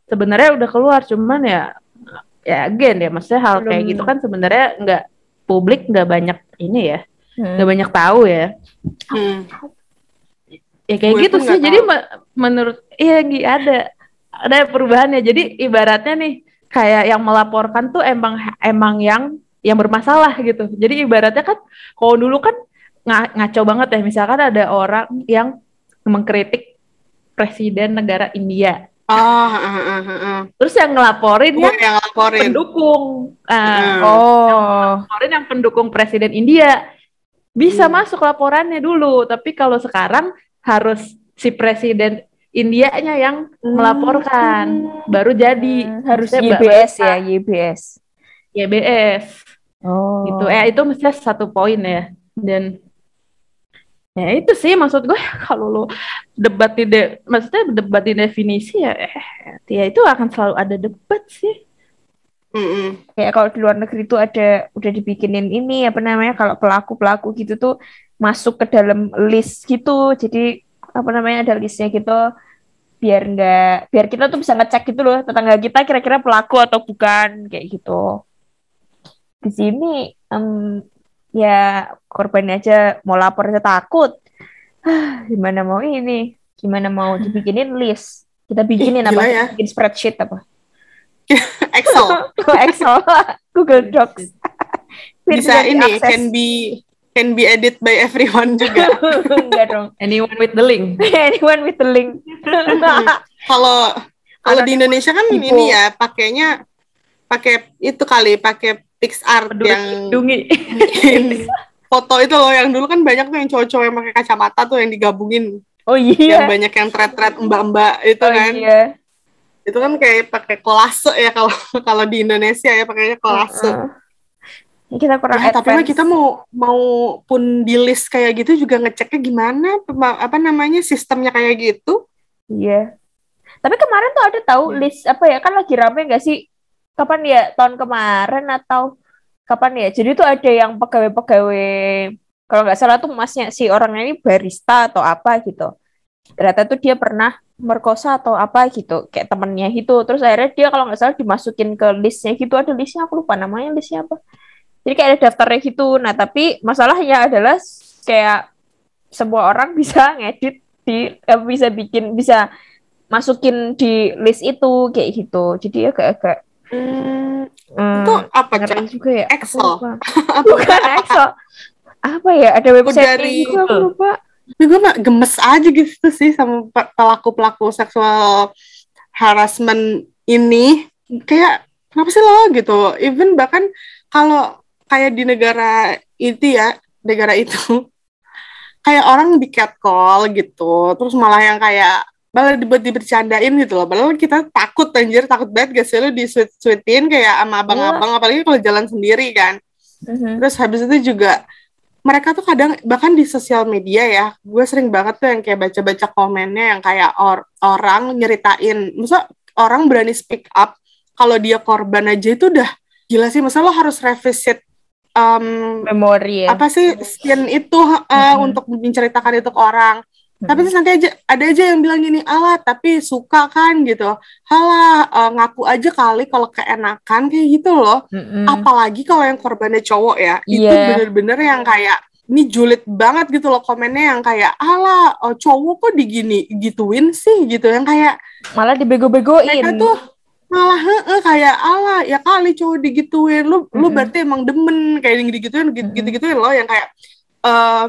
sebenarnya udah keluar cuman ya ya again ya maksudnya hal kayak gitu kan sebenarnya nggak publik nggak banyak ini ya Hmm. nggak banyak tahu ya. Hmm. ya kayak Gue gitu sih. jadi me- menurut iya ada ada perubahannya. Jadi ibaratnya nih kayak yang melaporkan tuh emang emang yang yang bermasalah gitu. Jadi ibaratnya kan kalau dulu kan nga- ngaco banget ya. Misalkan ada orang yang mengkritik presiden negara India Oh, ah, ah, ah. terus yang ngelaporin Gue yang yang laporin. pendukung ah, Hmm. Oh. laporin yang pendukung presiden India bisa Hmm. masuk laporannya dulu tapi kalau sekarang harus si presiden Indianya yang melaporkan baru jadi Hmm, harus Maksudnya YBS ya, YBS. YBS Oh. gitu eh itu mestinya satu poin ya dan ya itu sih maksud gue kalau lo debat di de- maksudnya debat di definisi ya eh, ya itu akan selalu ada debat sih. Mm-mm. kayak kalau di luar negeri tuh ada udah dibikinin ini apa namanya kalau pelaku pelaku gitu tuh masuk ke dalam list gitu. Jadi apa namanya ada listnya gitu. Biar nggak biar kita tuh bisa ngecek gitu loh tetangga kita kira-kira pelaku atau bukan kayak gitu. Di sini em, ya korbannya aja mau lapor aja takut Ah, gimana mau ini gimana mau dibikinin list kita bikinin Ih, apa ya. bikin spreadsheet apa Excel. Excel Google Docs Bisa ini diakses. can be can be edit by everyone juga. enggak dong anyone with the link anyone with the link Kalau kalau di Indonesia kan typo. ini ya pakainya pakai itu kali pakai PixArt peduli yang bikin foto itu loh yang dulu kan banyak tuh yang cowok-cowok yang pakai kacamata tuh yang digabungin. Oh yang iya banyak yang thread-thread mbak-mbak itu oh kan. iya. Itu kan kayak pakai kolase ya kalau kalau di Indonesia ya pakainya kolase. Heeh. Ya, kita kurang Ya, tapi kita mau mau pun di list kayak gitu juga ngeceknya gimana? Apa namanya sistemnya kayak gitu? Iya. Tapi kemarin tuh ada tahu Iya. list apa ya? Kan lagi rame nggak sih kapan ya? Tahun kemarin atau kapan ya? Jadi tuh ada yang pegawai-pegawai kalau nggak salah tuh masnya si orangnya ini barista atau apa gitu. Ternyata tuh dia pernah merkosa atau apa gitu kayak temennya gitu. Terus akhirnya dia kalau nggak salah dimasukin ke listnya gitu. Ada listnya aku lupa namanya listnya apa. Jadi kayak ada daftarnya gitu. Nah tapi masalahnya adalah kayak semua orang bisa ngedit di eh, bisa bikin bisa masukin di list itu kayak gitu. Jadi agak-agak Hmm, hmm, itu apa Cak? juga ya Excel? bukan Excel apa ya ada website dari- juga aku lupa Tapi gue mah gemes aja gitu sih sama pe- pelaku-pelaku seksual harassment ini. Kayak, kenapa sih lo gitu? Even bahkan kalau kayak di negara itu ya, negara itu, kayak orang di catcall gitu, terus malah yang kayak malah dibuat dibercandain gitu loh. Padahal kita takut anjir, takut banget gak sih lo disuit-suitin kayak sama abang-abang, apalagi kalau jalan sendiri kan. Mhm. Terus habis itu juga mereka tuh kadang bahkan di sosial media ya, gue sering banget tuh yang kayak baca-baca komennya yang kayak or- orang nyeritain, masa orang berani speak up kalau dia korban aja itu udah gila sih, masa lo harus revisit um, memori ya apa sih scene itu uh, Mhm. untuk menceritakan itu ke orang. Tapi terus nanti aja ada aja yang bilang gini, alah tapi suka kan gitu. Halah uh, ngaku aja kali kalau keenakan kayak gitu loh Mhm. apalagi kalau yang korbannya cowok ya itu Iya. bener-bener yang kayak ini julid banget gitu loh komennya yang kayak ala oh, cowok kok digini gituin sih gitu yang kayak malah dibego-begoin mereka tuh malah heeh kayak ala ya kali cowok digituin lu lu Mm-mm. berarti emang demen kayak digituin gitu Mm-mm. gituin loh yang kayak eh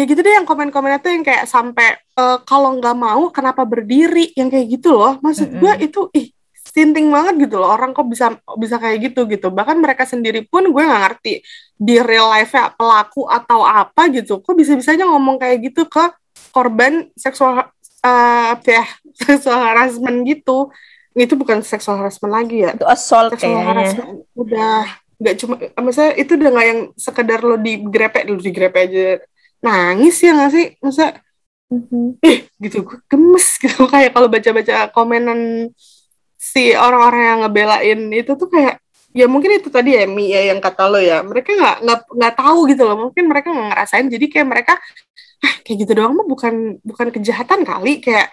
ya gitu deh yang komen-komennya tuh yang kayak sampai eh, kalau nggak mau kenapa berdiri? Yang kayak gitu loh. Maksud Mm-mm. gua itu ih sinting banget gitu loh. Orang kok bisa bisa kayak gitu gitu. Bahkan mereka sendiri pun gue nggak ngerti di real life nya pelaku atau apa gitu. Kok bisa bisanya ngomong kayak gitu ke korban seksual apa ya seksual harassment gitu. Itu bukan seksual harassment lagi ya. Itu assault seksual kayaknya. harassment. Udah. Nggak cuma maksudnya itu udah nggak yang sekedar lo digrepe lo digrepe aja nangis ya nggak sih? Masa Mhm. gitu gue gemes gitu. Kayak kalau baca-baca komenan si orang-orang yang ngebelain itu tuh kayak ya mungkin itu tadi ya Mi ya yang kata lo ya. Mereka nggak nggak nggak tahu gitu loh. Mungkin mereka nggak ngerasain. Jadi kayak mereka ah kayak gitu doang mah bukan bukan kejahatan kali. Kayak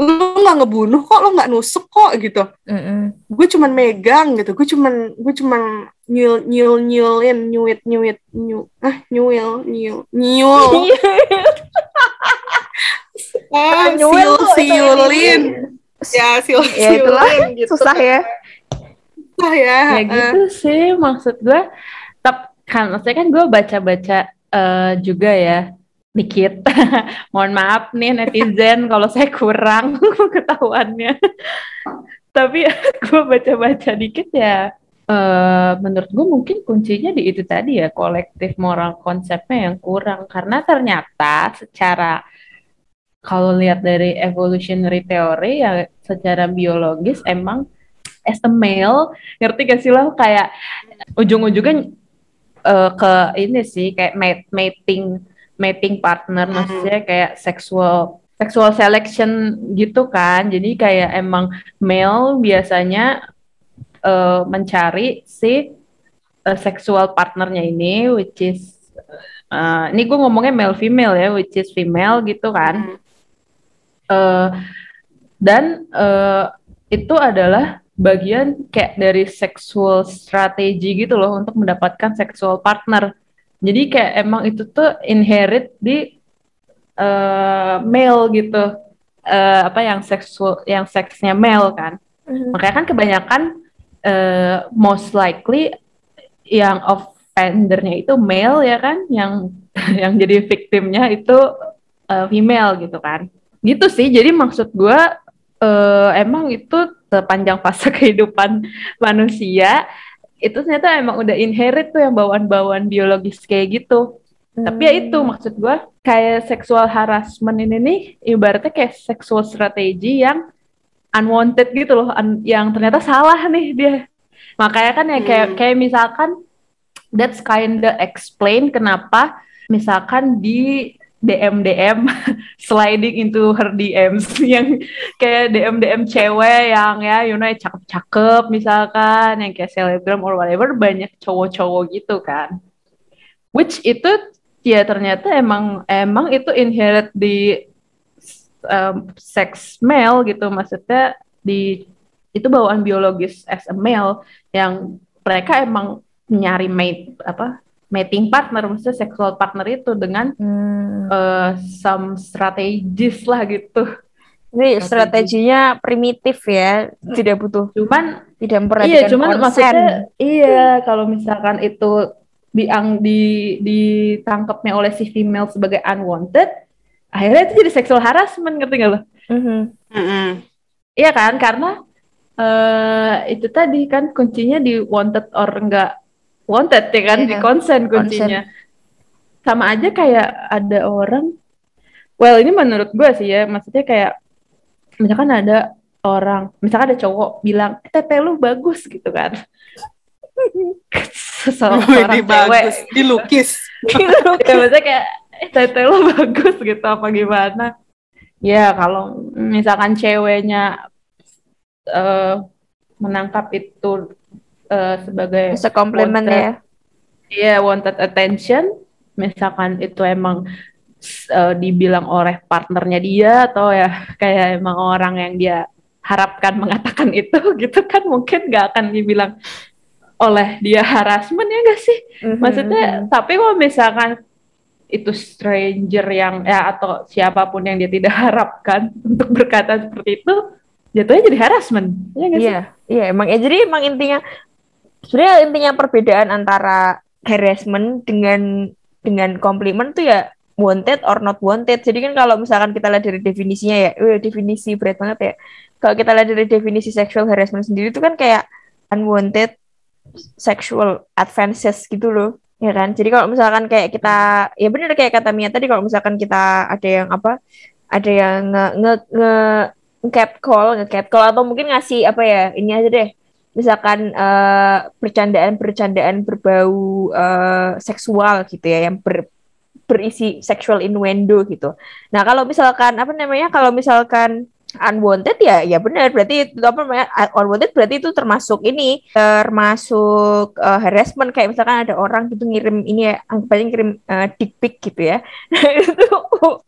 lo nggak ngebunuh kok lo nggak nusuk kok gitu. Mhm. gue cuman megang gitu. Gue cuman gue cuman nyul nyul nyulin nyuit nyuit nyu ah nyuil nyul. Nyul. Ah Nyuil itu siulin. Ya siul ya itulah. siulin gitu. Susah ya. Susah ya ya gitu sih maksud gue tap kan maksudnya kan gue baca-baca eh, juga ya dikit. Mohon maaf nih netizen kalau saya kurang ketahuannya. Tapi gue baca-baca dikit ya. Eh, menurut gue mungkin kuncinya di itu tadi ya kolektif moral konsepnya yang kurang. Karena ternyata secara kalau lihat dari evolutionary theory ya secara biologis emang as a male ngerti gak sih lo? Kayak ujung-ujungnya eh, ke ini sih kayak mating mating partner Mhm. maksudnya kayak sexual sexual selection gitu kan jadi kayak emang male biasanya eh, mencari si eh, sexual partnernya ini which is eh, ini gue ngomongnya male female ya which is female gitu kan Hmm. Eh, dan eh, itu adalah bagian kayak dari sexual strategi gitu loh untuk mendapatkan sexual partner. Jadi kayak emang itu tuh inherit di eh, male gitu. Eh, apa yang seksual yang seksnya male kan. Mhm. Makanya kan kebanyakan eh, most likely yang offendernya itu male ya kan, yang yang jadi victimnya itu eh, female gitu kan. Gitu sih. Jadi maksud gua eh, emang itu sepanjang fase kehidupan manusia itu ternyata emang udah inherit tuh yang bawaan-bawaan biologis kayak gitu. Tapi ya itu maksud gua kayak sexual harassment ini nih ibaratnya kayak sexual strategi yang unwanted gitu loh, un- yang ternyata salah nih dia. Makanya kan ya kayak Hmm. kayak misalkan that's kinda explain kenapa misalkan di DM DM sliding into her DMs yang kayak DM DM cewek yang ya you know yang cakep-cakep misalkan yang kayak selebgram or whatever banyak cowok-cowok gitu kan. Which itu ya ternyata emang emang itu inherit di um, sex male gitu maksudnya di itu bawaan biologis as a male yang mereka emang nyari mate apa mating partner, maksudnya sexual partner itu dengan Hmm. eh, some strategis lah gitu. Ini Strategi. strateginya primitif ya, tidak butuh, Cuman tidak iya, memperhatikan cuman konsen. maksudnya iya kalau misalkan itu diang di ditangkapnya oleh si female sebagai unwanted, akhirnya itu jadi sexual harassment ngerti nggak lo? Mhm. Mm-mm. Iya kan? Karena eh itu tadi kan kuncinya di wanted or enggak wanted ya kan, Iya, di consent kuncinya. Sama aja kayak ada orang, well ini menurut gue sih ya, maksudnya kayak misalkan ada orang, misalkan ada cowok bilang, "Eh, tete lu bagus gitu kan. Seseorang Wih, cewek, bagus, dilukis. ya maksudnya kayak, eh, tete lu bagus gitu apa gimana. Ya kalau misalkan ceweknya eh, menangkap itu eh, sebagai wanted- ya. Iya, wanted attention. Misalkan itu emang eh, dibilang oleh partnernya dia atau ya kayak emang orang yang dia harapkan mengatakan itu gitu kan mungkin nggak akan dibilang oleh dia harassment ya nggak sih? Mhm, Maksudnya mhm. tapi kalau misalkan itu stranger yang ya atau siapa pun yang dia tidak harapkan untuk berkata seperti itu jatuhnya jadi harassment ya nggak sih? Iya, iya emang ya jadi emang intinya sebenarnya intinya perbedaan antara harassment dengan dengan komplimen tuh ya wanted or not wanted. Jadi kan kalau misalkan kita lihat dari definisinya ya, wih, definisi berat banget ya. Kalau kita lihat dari definisi sexual harassment sendiri itu kan kayak unwanted sexual advances gitu loh. Ya kan? Jadi kalau misalkan kayak kita ya bener kayak kata Mia tadi kalau misalkan kita ada yang apa? Ada yang nge nge, nge cap call, nge cap call atau mungkin ngasih apa ya? Ini aja deh. Misalkan eh, bercandaan-bercandaan berbau eh, seksual gitu ya yang ber, berisi sexual innuendo gitu. Nah, kalau misalkan apa namanya? Kalau misalkan unwanted ya ya benar berarti itu apa namanya unwanted berarti itu termasuk ini termasuk eh, harassment kayak misalkan ada orang gitu ngirim ini ya anggap aja ngirim eh, dick pic gitu ya nah itu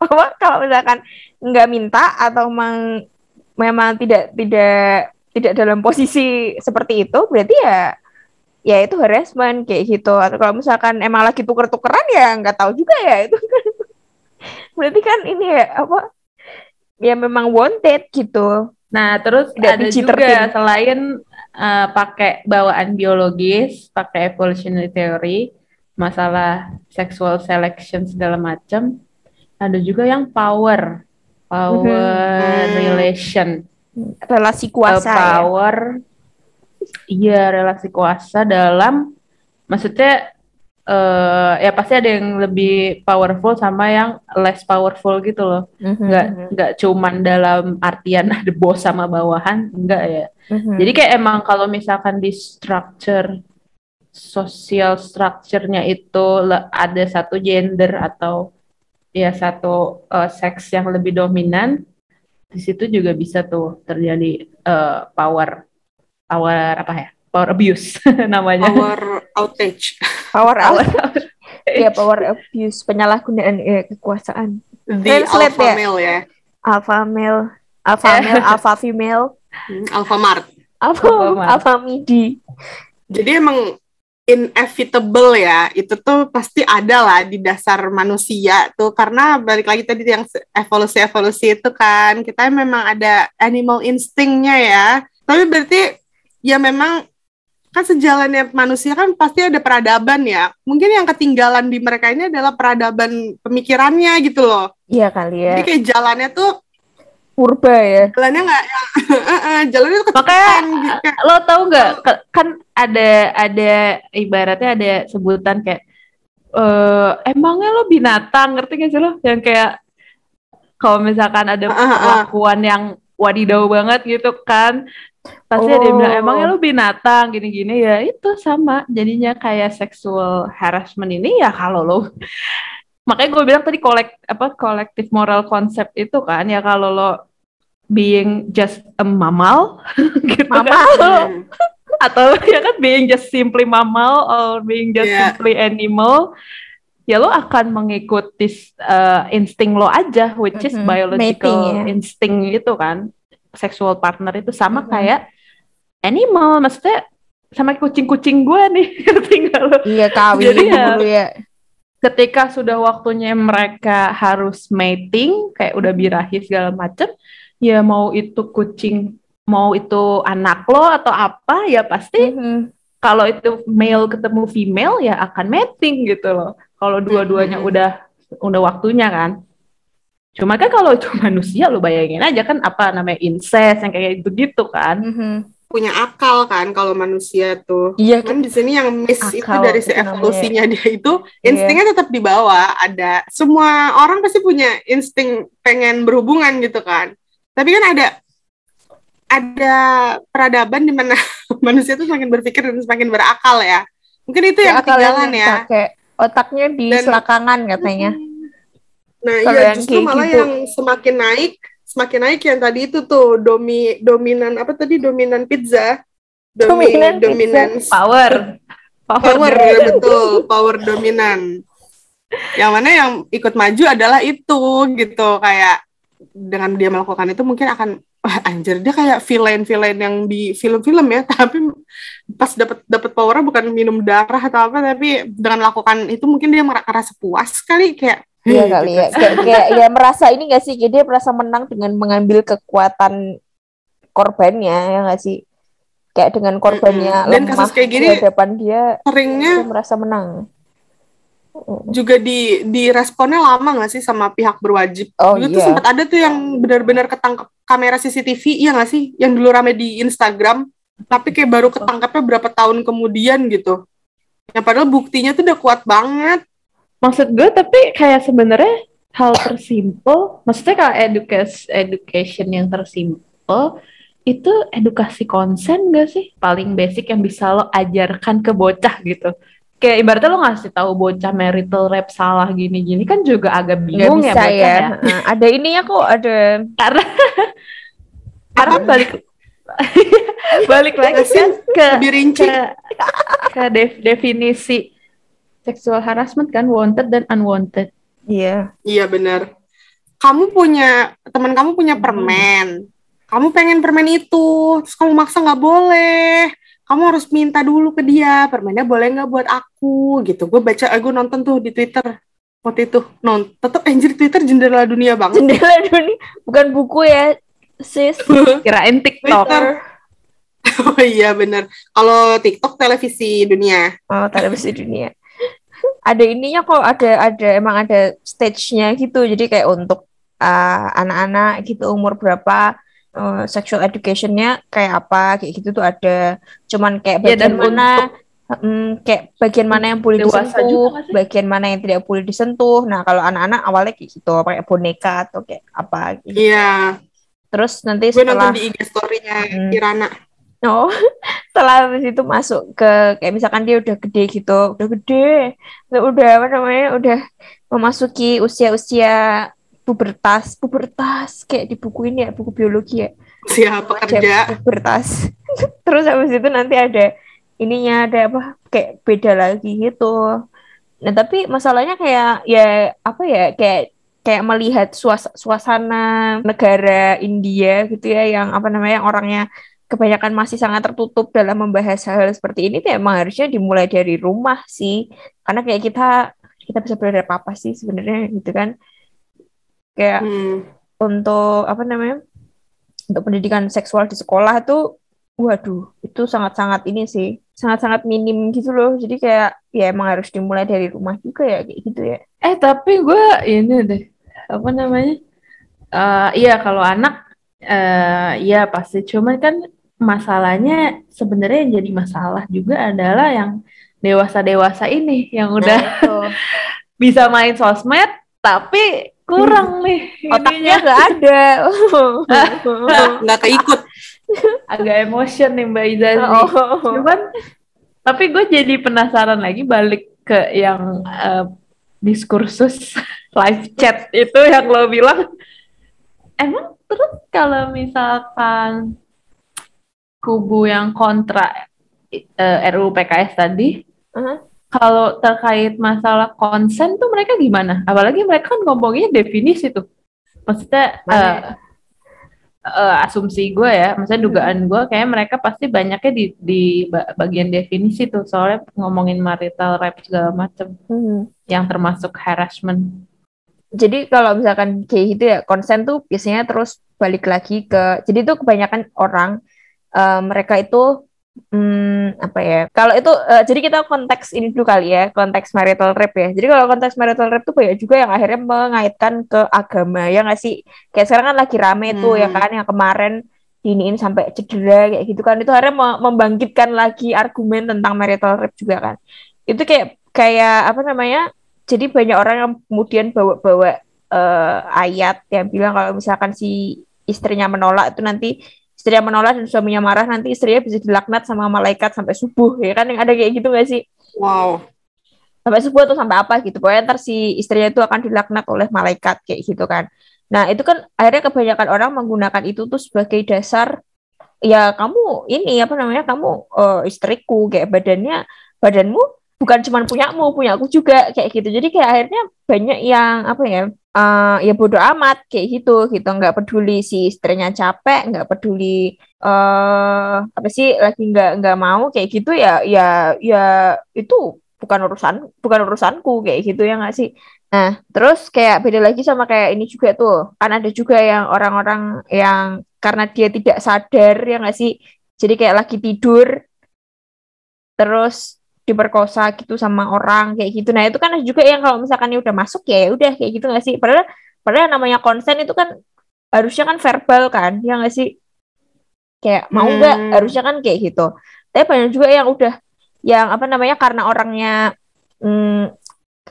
apa kalau misalkan nggak minta atau memang memang tidak tidak tidak dalam posisi seperti itu berarti ya ya itu harassment kayak gitu atau kalau misalkan emang lagi tuker-tukeran ya nggak tahu juga ya itu kan berarti kan ini ya apa ya memang wanted gitu Nah, terus Tidak ada PG-13. juga selain eh, pakai bawaan biologis, pakai evolutionary theory, masalah sexual selection segala macam, ada juga yang power, power Mhm. relation, relasi kuasa ya power, iya relasi kuasa dalam, maksudnya eh ya pasti ada yang lebih powerful sama yang less powerful gitu loh. Mhm, nggak nggak cuman dalam artian ada bos sama bawahan enggak ya mhm. jadi kayak emang kalau misalkan di structure sosial structure-nya itu ada satu gender atau ya satu eh, seks yang lebih dominan di situ juga bisa tuh terjadi eh, power power apa ya power abuse namanya Power outage. power out Power ya power abuse penyalahgunaan eh, kekuasaan The Translate alpha ya? male ya. alpha male alpha male alpha female Hmm, alpha Alphamart. alpha midi Jadi emang inevitable ya, itu tuh pasti ada lah di dasar manusia tuh karena balik lagi tadi yang evolusi-evolusi itu kan kita memang ada animal instingnya ya. Tapi berarti ya memang kan sejalannya manusia kan pasti ada peradaban ya. Mungkin yang ketinggalan di mereka ini adalah peradaban pemikirannya gitu loh. iya kali ya Jadi kayak jalannya tuh purba ya jalannya nggak yang jalannya tuh Makanya gitu. Lo tau nggak kan ada ada ibaratnya ada sebutan kayak eh emangnya lo binatang ngerti gak sih lo yang kayak kalau misalkan ada Ah, ah, ah. perlakuan yang wadidaw banget gitu kan pasti ada yang bilang Oh. emangnya lo binatang gini-gini ya itu sama jadinya kayak sexual harassment ini ya kalau lo makanya gue bilang tadi kolek apa kolektif moral konsep itu kan ya kalau lo being just a mammal gitu kan Mammal. hmm. atau ya kan being just simply mammal or being just Iya. simply animal ya lo akan mengikuti uh, insting lo aja which is Mhm. biological Mating, ya. insting itu kan sexual partner itu sama Mhm. kayak animal maksudnya sama kucing-kucing gue nih ngerti nggak lo Iya kawin Jadi ya- dulu ya. Ketika sudah waktunya mereka harus mating kayak udah birahi segala macem ya mau itu kucing mau itu anak lo atau apa ya pasti Mhm. kalau itu male ketemu female ya akan mating gitu loh kalau dua-duanya Mhm. udah udah waktunya kan cuma kan kalau itu manusia lo bayangin aja kan apa namanya incest yang kayak gitu-gitu kan Mhm. Punya akal kan kalau manusia tuh. Iya Kan di sini yang miss itu Akal dari si itu namanya. evolusinya dia itu Iya. instingnya tetap dibawa. Ada semua orang pasti punya insting pengen berhubungan gitu kan. Tapi kan ada ada peradaban di mana manusia tuh semakin berpikir dan semakin berakal ya. Mungkin itu yang akal ketinggalan yang ya. pakai otaknya di Dan- selakangan katanya. Nah, iya yang justru malah gitu. yang semakin naik, semakin naik yang tadi itu tuh domi dominan apa tadi? Dominan pizza. Domi, Dominan pizza. dominance. Power. Power, power ya betul, power dominan. Yang mana yang ikut maju adalah itu gitu. Kayak dengan dia melakukan itu mungkin akan wah anjir dia kayak villain-villain yang di film-film ya. Tapi pas dapat dapat powernya bukan minum darah atau apa tapi dengan melakukan itu mungkin dia merasa puas kali kayak Iya "Hei," kali ya. Kayak, kayak ya merasa ini gak sih? Jadi dia merasa menang dengan mengambil kekuatan korbannya ya nggak sih? Kayak dengan korbannya Mm-mm. Dan lemah kasus kayak gini di hadapan dia, seringnya dia merasa menang. juga di di responnya lama nggak sih sama pihak berwajib Oh dulu tuh iya. sempat ada tuh yang benar-benar ketangkep kamera CCTV iya nggak sih yang dulu rame di Instagram tapi kayak baru ketangkapnya berapa tahun kemudian gitu yang padahal buktinya tuh udah kuat banget maksud gue tapi kayak sebenarnya hal tersimpel maksudnya kalau education education yang tersimpel itu edukasi konsen gak sih? Paling basic yang bisa lo ajarkan ke bocah gitu. Kayak ibaratnya lo ngasih tahu bocah marital rap salah gini-gini kan juga agak bingung ya bisa bocah ya. ya, Nah, ada ininya kok, ada karena karena balik balik lagi kan ke lebih rinci. ke, ke def- definisi sexual harassment kan wanted dan unwanted. Iya. iya benar. Kamu punya teman kamu punya permen. Kamu pengen permen itu terus kamu maksa nggak boleh. Kamu harus minta dulu ke dia permennya boleh nggak buat aku gitu. Gue baca gue nonton tuh di twitter waktu itu. Nonton tetap anjir twitter jendela dunia banget. Jendela dunia bukan buku ya, sis. kirain TikTok. Twitter. oh iya benar. Kalau TikTok televisi dunia. Oh, televisi dunia. Ada ininya kok, ada ada emang ada stage-nya gitu. Jadi kayak untuk uh, anak-anak gitu umur berapa uh, sexual education-nya kayak apa kayak gitu tuh ada. Cuman kayak Ya, bagian dan mana mm, kayak bagian mana yang boleh disentuh, bagian mana yang tidak boleh disentuh. Nah, kalau anak-anak awalnya kayak gitu, pakai boneka atau kayak apa gitu. iya Terus nanti gue setelah nonton di IG story-nya Hmm. Kirana Oh, setelah habis itu masuk ke kayak misalkan dia udah gede gitu, udah gede, udah, udah apa namanya, udah memasuki usia-usia pubertas, pubertas kayak di buku ini ya, buku biologi ya, siapa kerja pubertas. Terus habis itu nanti ada ininya ada apa kayak beda lagi gitu. Nah, tapi masalahnya kayak ya apa ya kayak kayak melihat suas suasana negara India gitu ya yang apa namanya yang orangnya kebanyakan masih sangat tertutup dalam membahas hal seperti ini tuh emang harusnya dimulai dari rumah sih karena kayak kita kita bisa belajar apa apa sih sebenarnya gitu kan kayak Hmm. untuk apa namanya untuk pendidikan seksual di sekolah tuh waduh itu sangat-sangat ini sih sangat-sangat minim gitu loh jadi kayak ya emang harus dimulai dari rumah juga ya kayak gitu ya Eh tapi gue ini deh apa namanya? Eh iya kalau anak eh iya pasti cuman kan masalahnya sebenarnya yang jadi masalah juga adalah yang dewasa-dewasa ini yang udah bisa main sosmed tapi kurang nih otaknya ininya. nggak ada nggak keikut agak emotion nih Mbak Izazi. oh. Cuman tapi gue jadi penasaran lagi balik ke yang eh, diskursus live chat itu yang lo bilang emang terus kalau misalkan kubu yang kontra eh, RUU PKS tadi Hah? kalau terkait masalah konsen tuh mereka gimana? Apalagi mereka kan ngomongnya definisi tuh. Maksudnya eh, uh, asumsi gue ya, maksudnya dugaan gue kayak mereka pasti banyaknya di di bagian definisi tuh soalnya ngomongin marital rape segala macem hmm. yang termasuk harassment. Jadi kalau misalkan kayak gitu ya konsen tuh biasanya terus balik lagi ke jadi tuh kebanyakan orang uh, mereka itu Hmm, apa ya? Kalau itu uh, jadi kita konteks ini dulu kali ya, konteks marital rape ya. Jadi kalau konteks marital rape itu banyak juga yang akhirnya mengaitkan ke agama ya nggak sih? Kayak sekarang kan lagi rame hmm. tuh ya kan yang kemarin diniin sampai cedera kayak gitu kan itu akhirnya membangkitkan lagi argumen tentang marital rape juga kan. Itu kayak kayak apa namanya? Jadi banyak orang yang kemudian bawa-bawa uh, ayat yang bilang kalau misalkan si istrinya menolak itu nanti istri yang menolak dan suaminya marah nanti istrinya bisa dilaknat sama malaikat sampai subuh ya kan? Yang ada kayak gitu gak sih? Wow. Sampai subuh atau sampai apa gitu. Pokoknya ntar si istrinya itu akan dilaknat oleh malaikat kayak gitu kan. Nah itu kan akhirnya kebanyakan orang menggunakan itu tuh sebagai dasar ya kamu ini apa namanya kamu uh, istriku kayak badannya badanmu bukan cuma punyamu punya aku juga kayak gitu. Jadi kayak akhirnya banyak yang apa ya uh, ya bodoh amat kayak gitu gitu. Nggak peduli si istrinya capek nggak peduli uh, apa sih lagi nggak nggak mau kayak gitu ya ya ya itu bukan urusan bukan urusanku kayak gitu ya nggak sih? Nah terus kayak beda lagi sama kayak ini juga tuh. Kan ada juga yang orang-orang yang karena dia tidak sadar ya nggak sih? Jadi kayak lagi tidur terus diperkosa gitu sama orang kayak gitu. Nah itu kan juga yang kalau misalkan ini udah masuk ya, ya udah kayak gitu nggak sih? Padahal padahal namanya konsen itu kan harusnya kan verbal kan, ya nggak sih? Kayak mau nggak hmm. harusnya kan kayak gitu. Tapi banyak juga yang udah yang apa namanya karena orangnya hmm,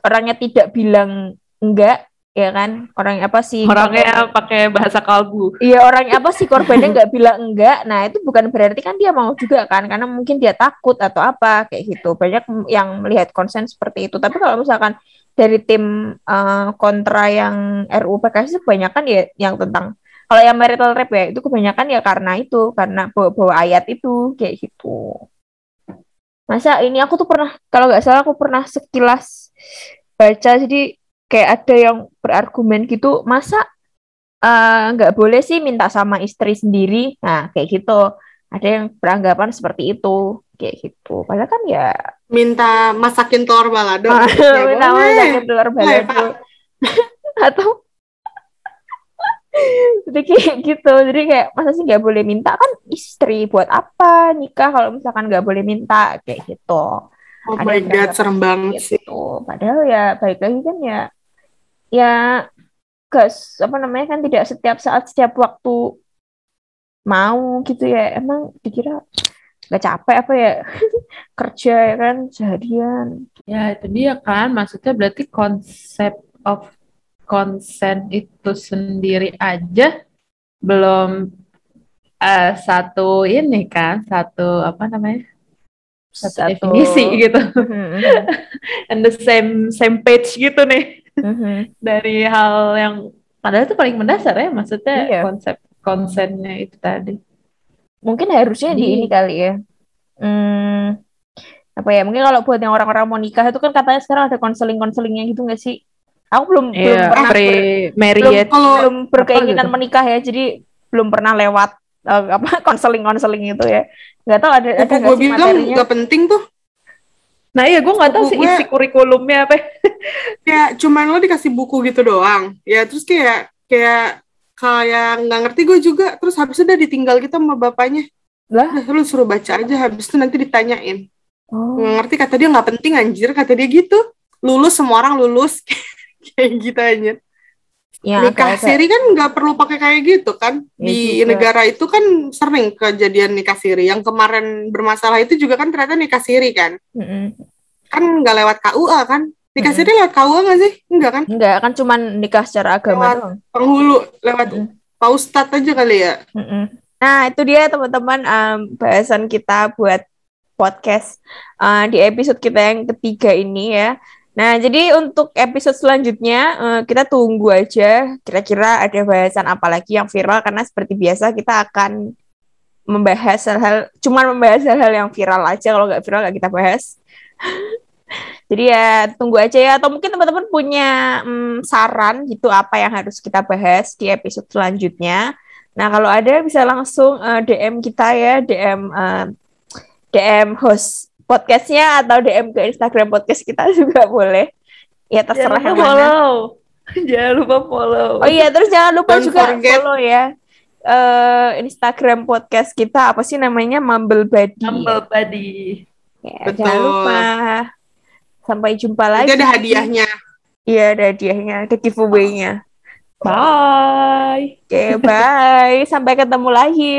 orangnya tidak bilang enggak ya kan? Orang apa sih orangnya pakai bahasa kalbu. Iya orang apa sih korbannya nggak bilang enggak? Nah itu bukan berarti kan dia mau juga kan? Karena mungkin dia takut atau apa kayak gitu. Banyak yang melihat konsen seperti itu. Tapi kalau misalkan dari tim uh, kontra yang RUU PKS itu kebanyakan ya yang tentang kalau yang marital rape ya itu kebanyakan ya karena itu karena bawa, bawa ayat itu kayak gitu. Masa ini aku tuh pernah kalau nggak salah aku pernah sekilas baca jadi kayak ada yang berargumen gitu masa eh, nggak uh, boleh sih minta sama istri sendiri? Nah kayak gitu. Ada yang beranggapan seperti itu kayak gitu. Padahal kan ya minta masakin telur balado. Ya minta masakin telur balado. Atau jadi kayak gitu. Jadi kayak masa sih nggak boleh minta? Kan istri buat apa nikah kalau misalkan nggak boleh minta? Kayak gitu. Oh ada my god, serem banget gitu. sih. Padahal ya baik lagi kan ya ya gas apa namanya kan tidak setiap saat setiap waktu mau gitu ya. Emang dikira nggak capek apa ya? Kerja ya kan seharian. Ya itu dia kan. Maksudnya berarti konsep of consent itu sendiri aja belum uh, satu ini kan satu apa namanya satu, satu. definisi gitu. Mm-hmm. and the same same page gitu nih mm-hmm. dari hal yang padahal itu paling mendasar ya maksudnya iya. konsep konsennya itu tadi mungkin harusnya di, di ini kali ya hmm, apa ya mungkin kalau buat yang orang-orang mau nikah itu kan katanya sekarang ada konseling konselingnya gitu nggak sih aku belum yeah, belum pernah belum, belum berkeinginan gitu. menikah ya jadi belum pernah lewat uh, apa konseling konseling itu ya nggak tahu ada ada gue bilang nggak penting tuh Nah iya gue nggak tahu sih isi kurikulumnya apa. kayak cuman lo dikasih buku gitu doang. Ya terus kayak kayak kayak nggak ngerti gue juga. Terus habis itu udah ditinggal gitu sama bapaknya. Lah? Udah, lu suruh baca aja habis itu nanti ditanyain. Oh. Nggak ngerti kata dia nggak penting anjir kata dia gitu. Lulus semua orang lulus kayak gitu aja. Ya, nikah kayak, siri kan nggak perlu pakai kayak gitu kan ya di juga. negara itu kan sering kejadian nikah siri yang kemarin bermasalah itu juga kan ternyata nikah siri kan mm -hmm. kan nggak lewat KUA kan nikah mm -hmm. siri lewat KUA nggak sih enggak kan enggak kan cuman nikah secara agama lewat penghulu lewat mm -hmm. paustat aja kali ya mm -hmm. nah itu dia teman-teman um, bahasan kita buat podcast uh, di episode kita yang ketiga ini ya Nah, jadi untuk episode selanjutnya uh, kita tunggu aja kira-kira ada bahasan apa lagi yang viral karena seperti biasa kita akan membahas hal-hal cuman membahas hal-hal yang viral aja. Kalau nggak viral nggak kita bahas. jadi ya tunggu aja ya. Atau mungkin teman-teman punya um, saran gitu apa yang harus kita bahas di episode selanjutnya. Nah, kalau ada bisa langsung uh, DM kita ya, DM uh, DM host podcastnya atau DM ke Instagram podcast kita juga boleh. Ya terserah Jangan yang lupa mana. follow. Jangan lupa follow. Oh iya, terus jangan lupa Don't juga forget. follow ya eh Instagram podcast kita apa sih namanya Mumble Buddy. Humble Buddy. Ya, Betul. jangan lupa. Sampai jumpa lagi. Nanti ada hadiahnya. Iya, ada hadiahnya, ada giveaway-nya. Bye. Oke, bye. Sampai ketemu lagi.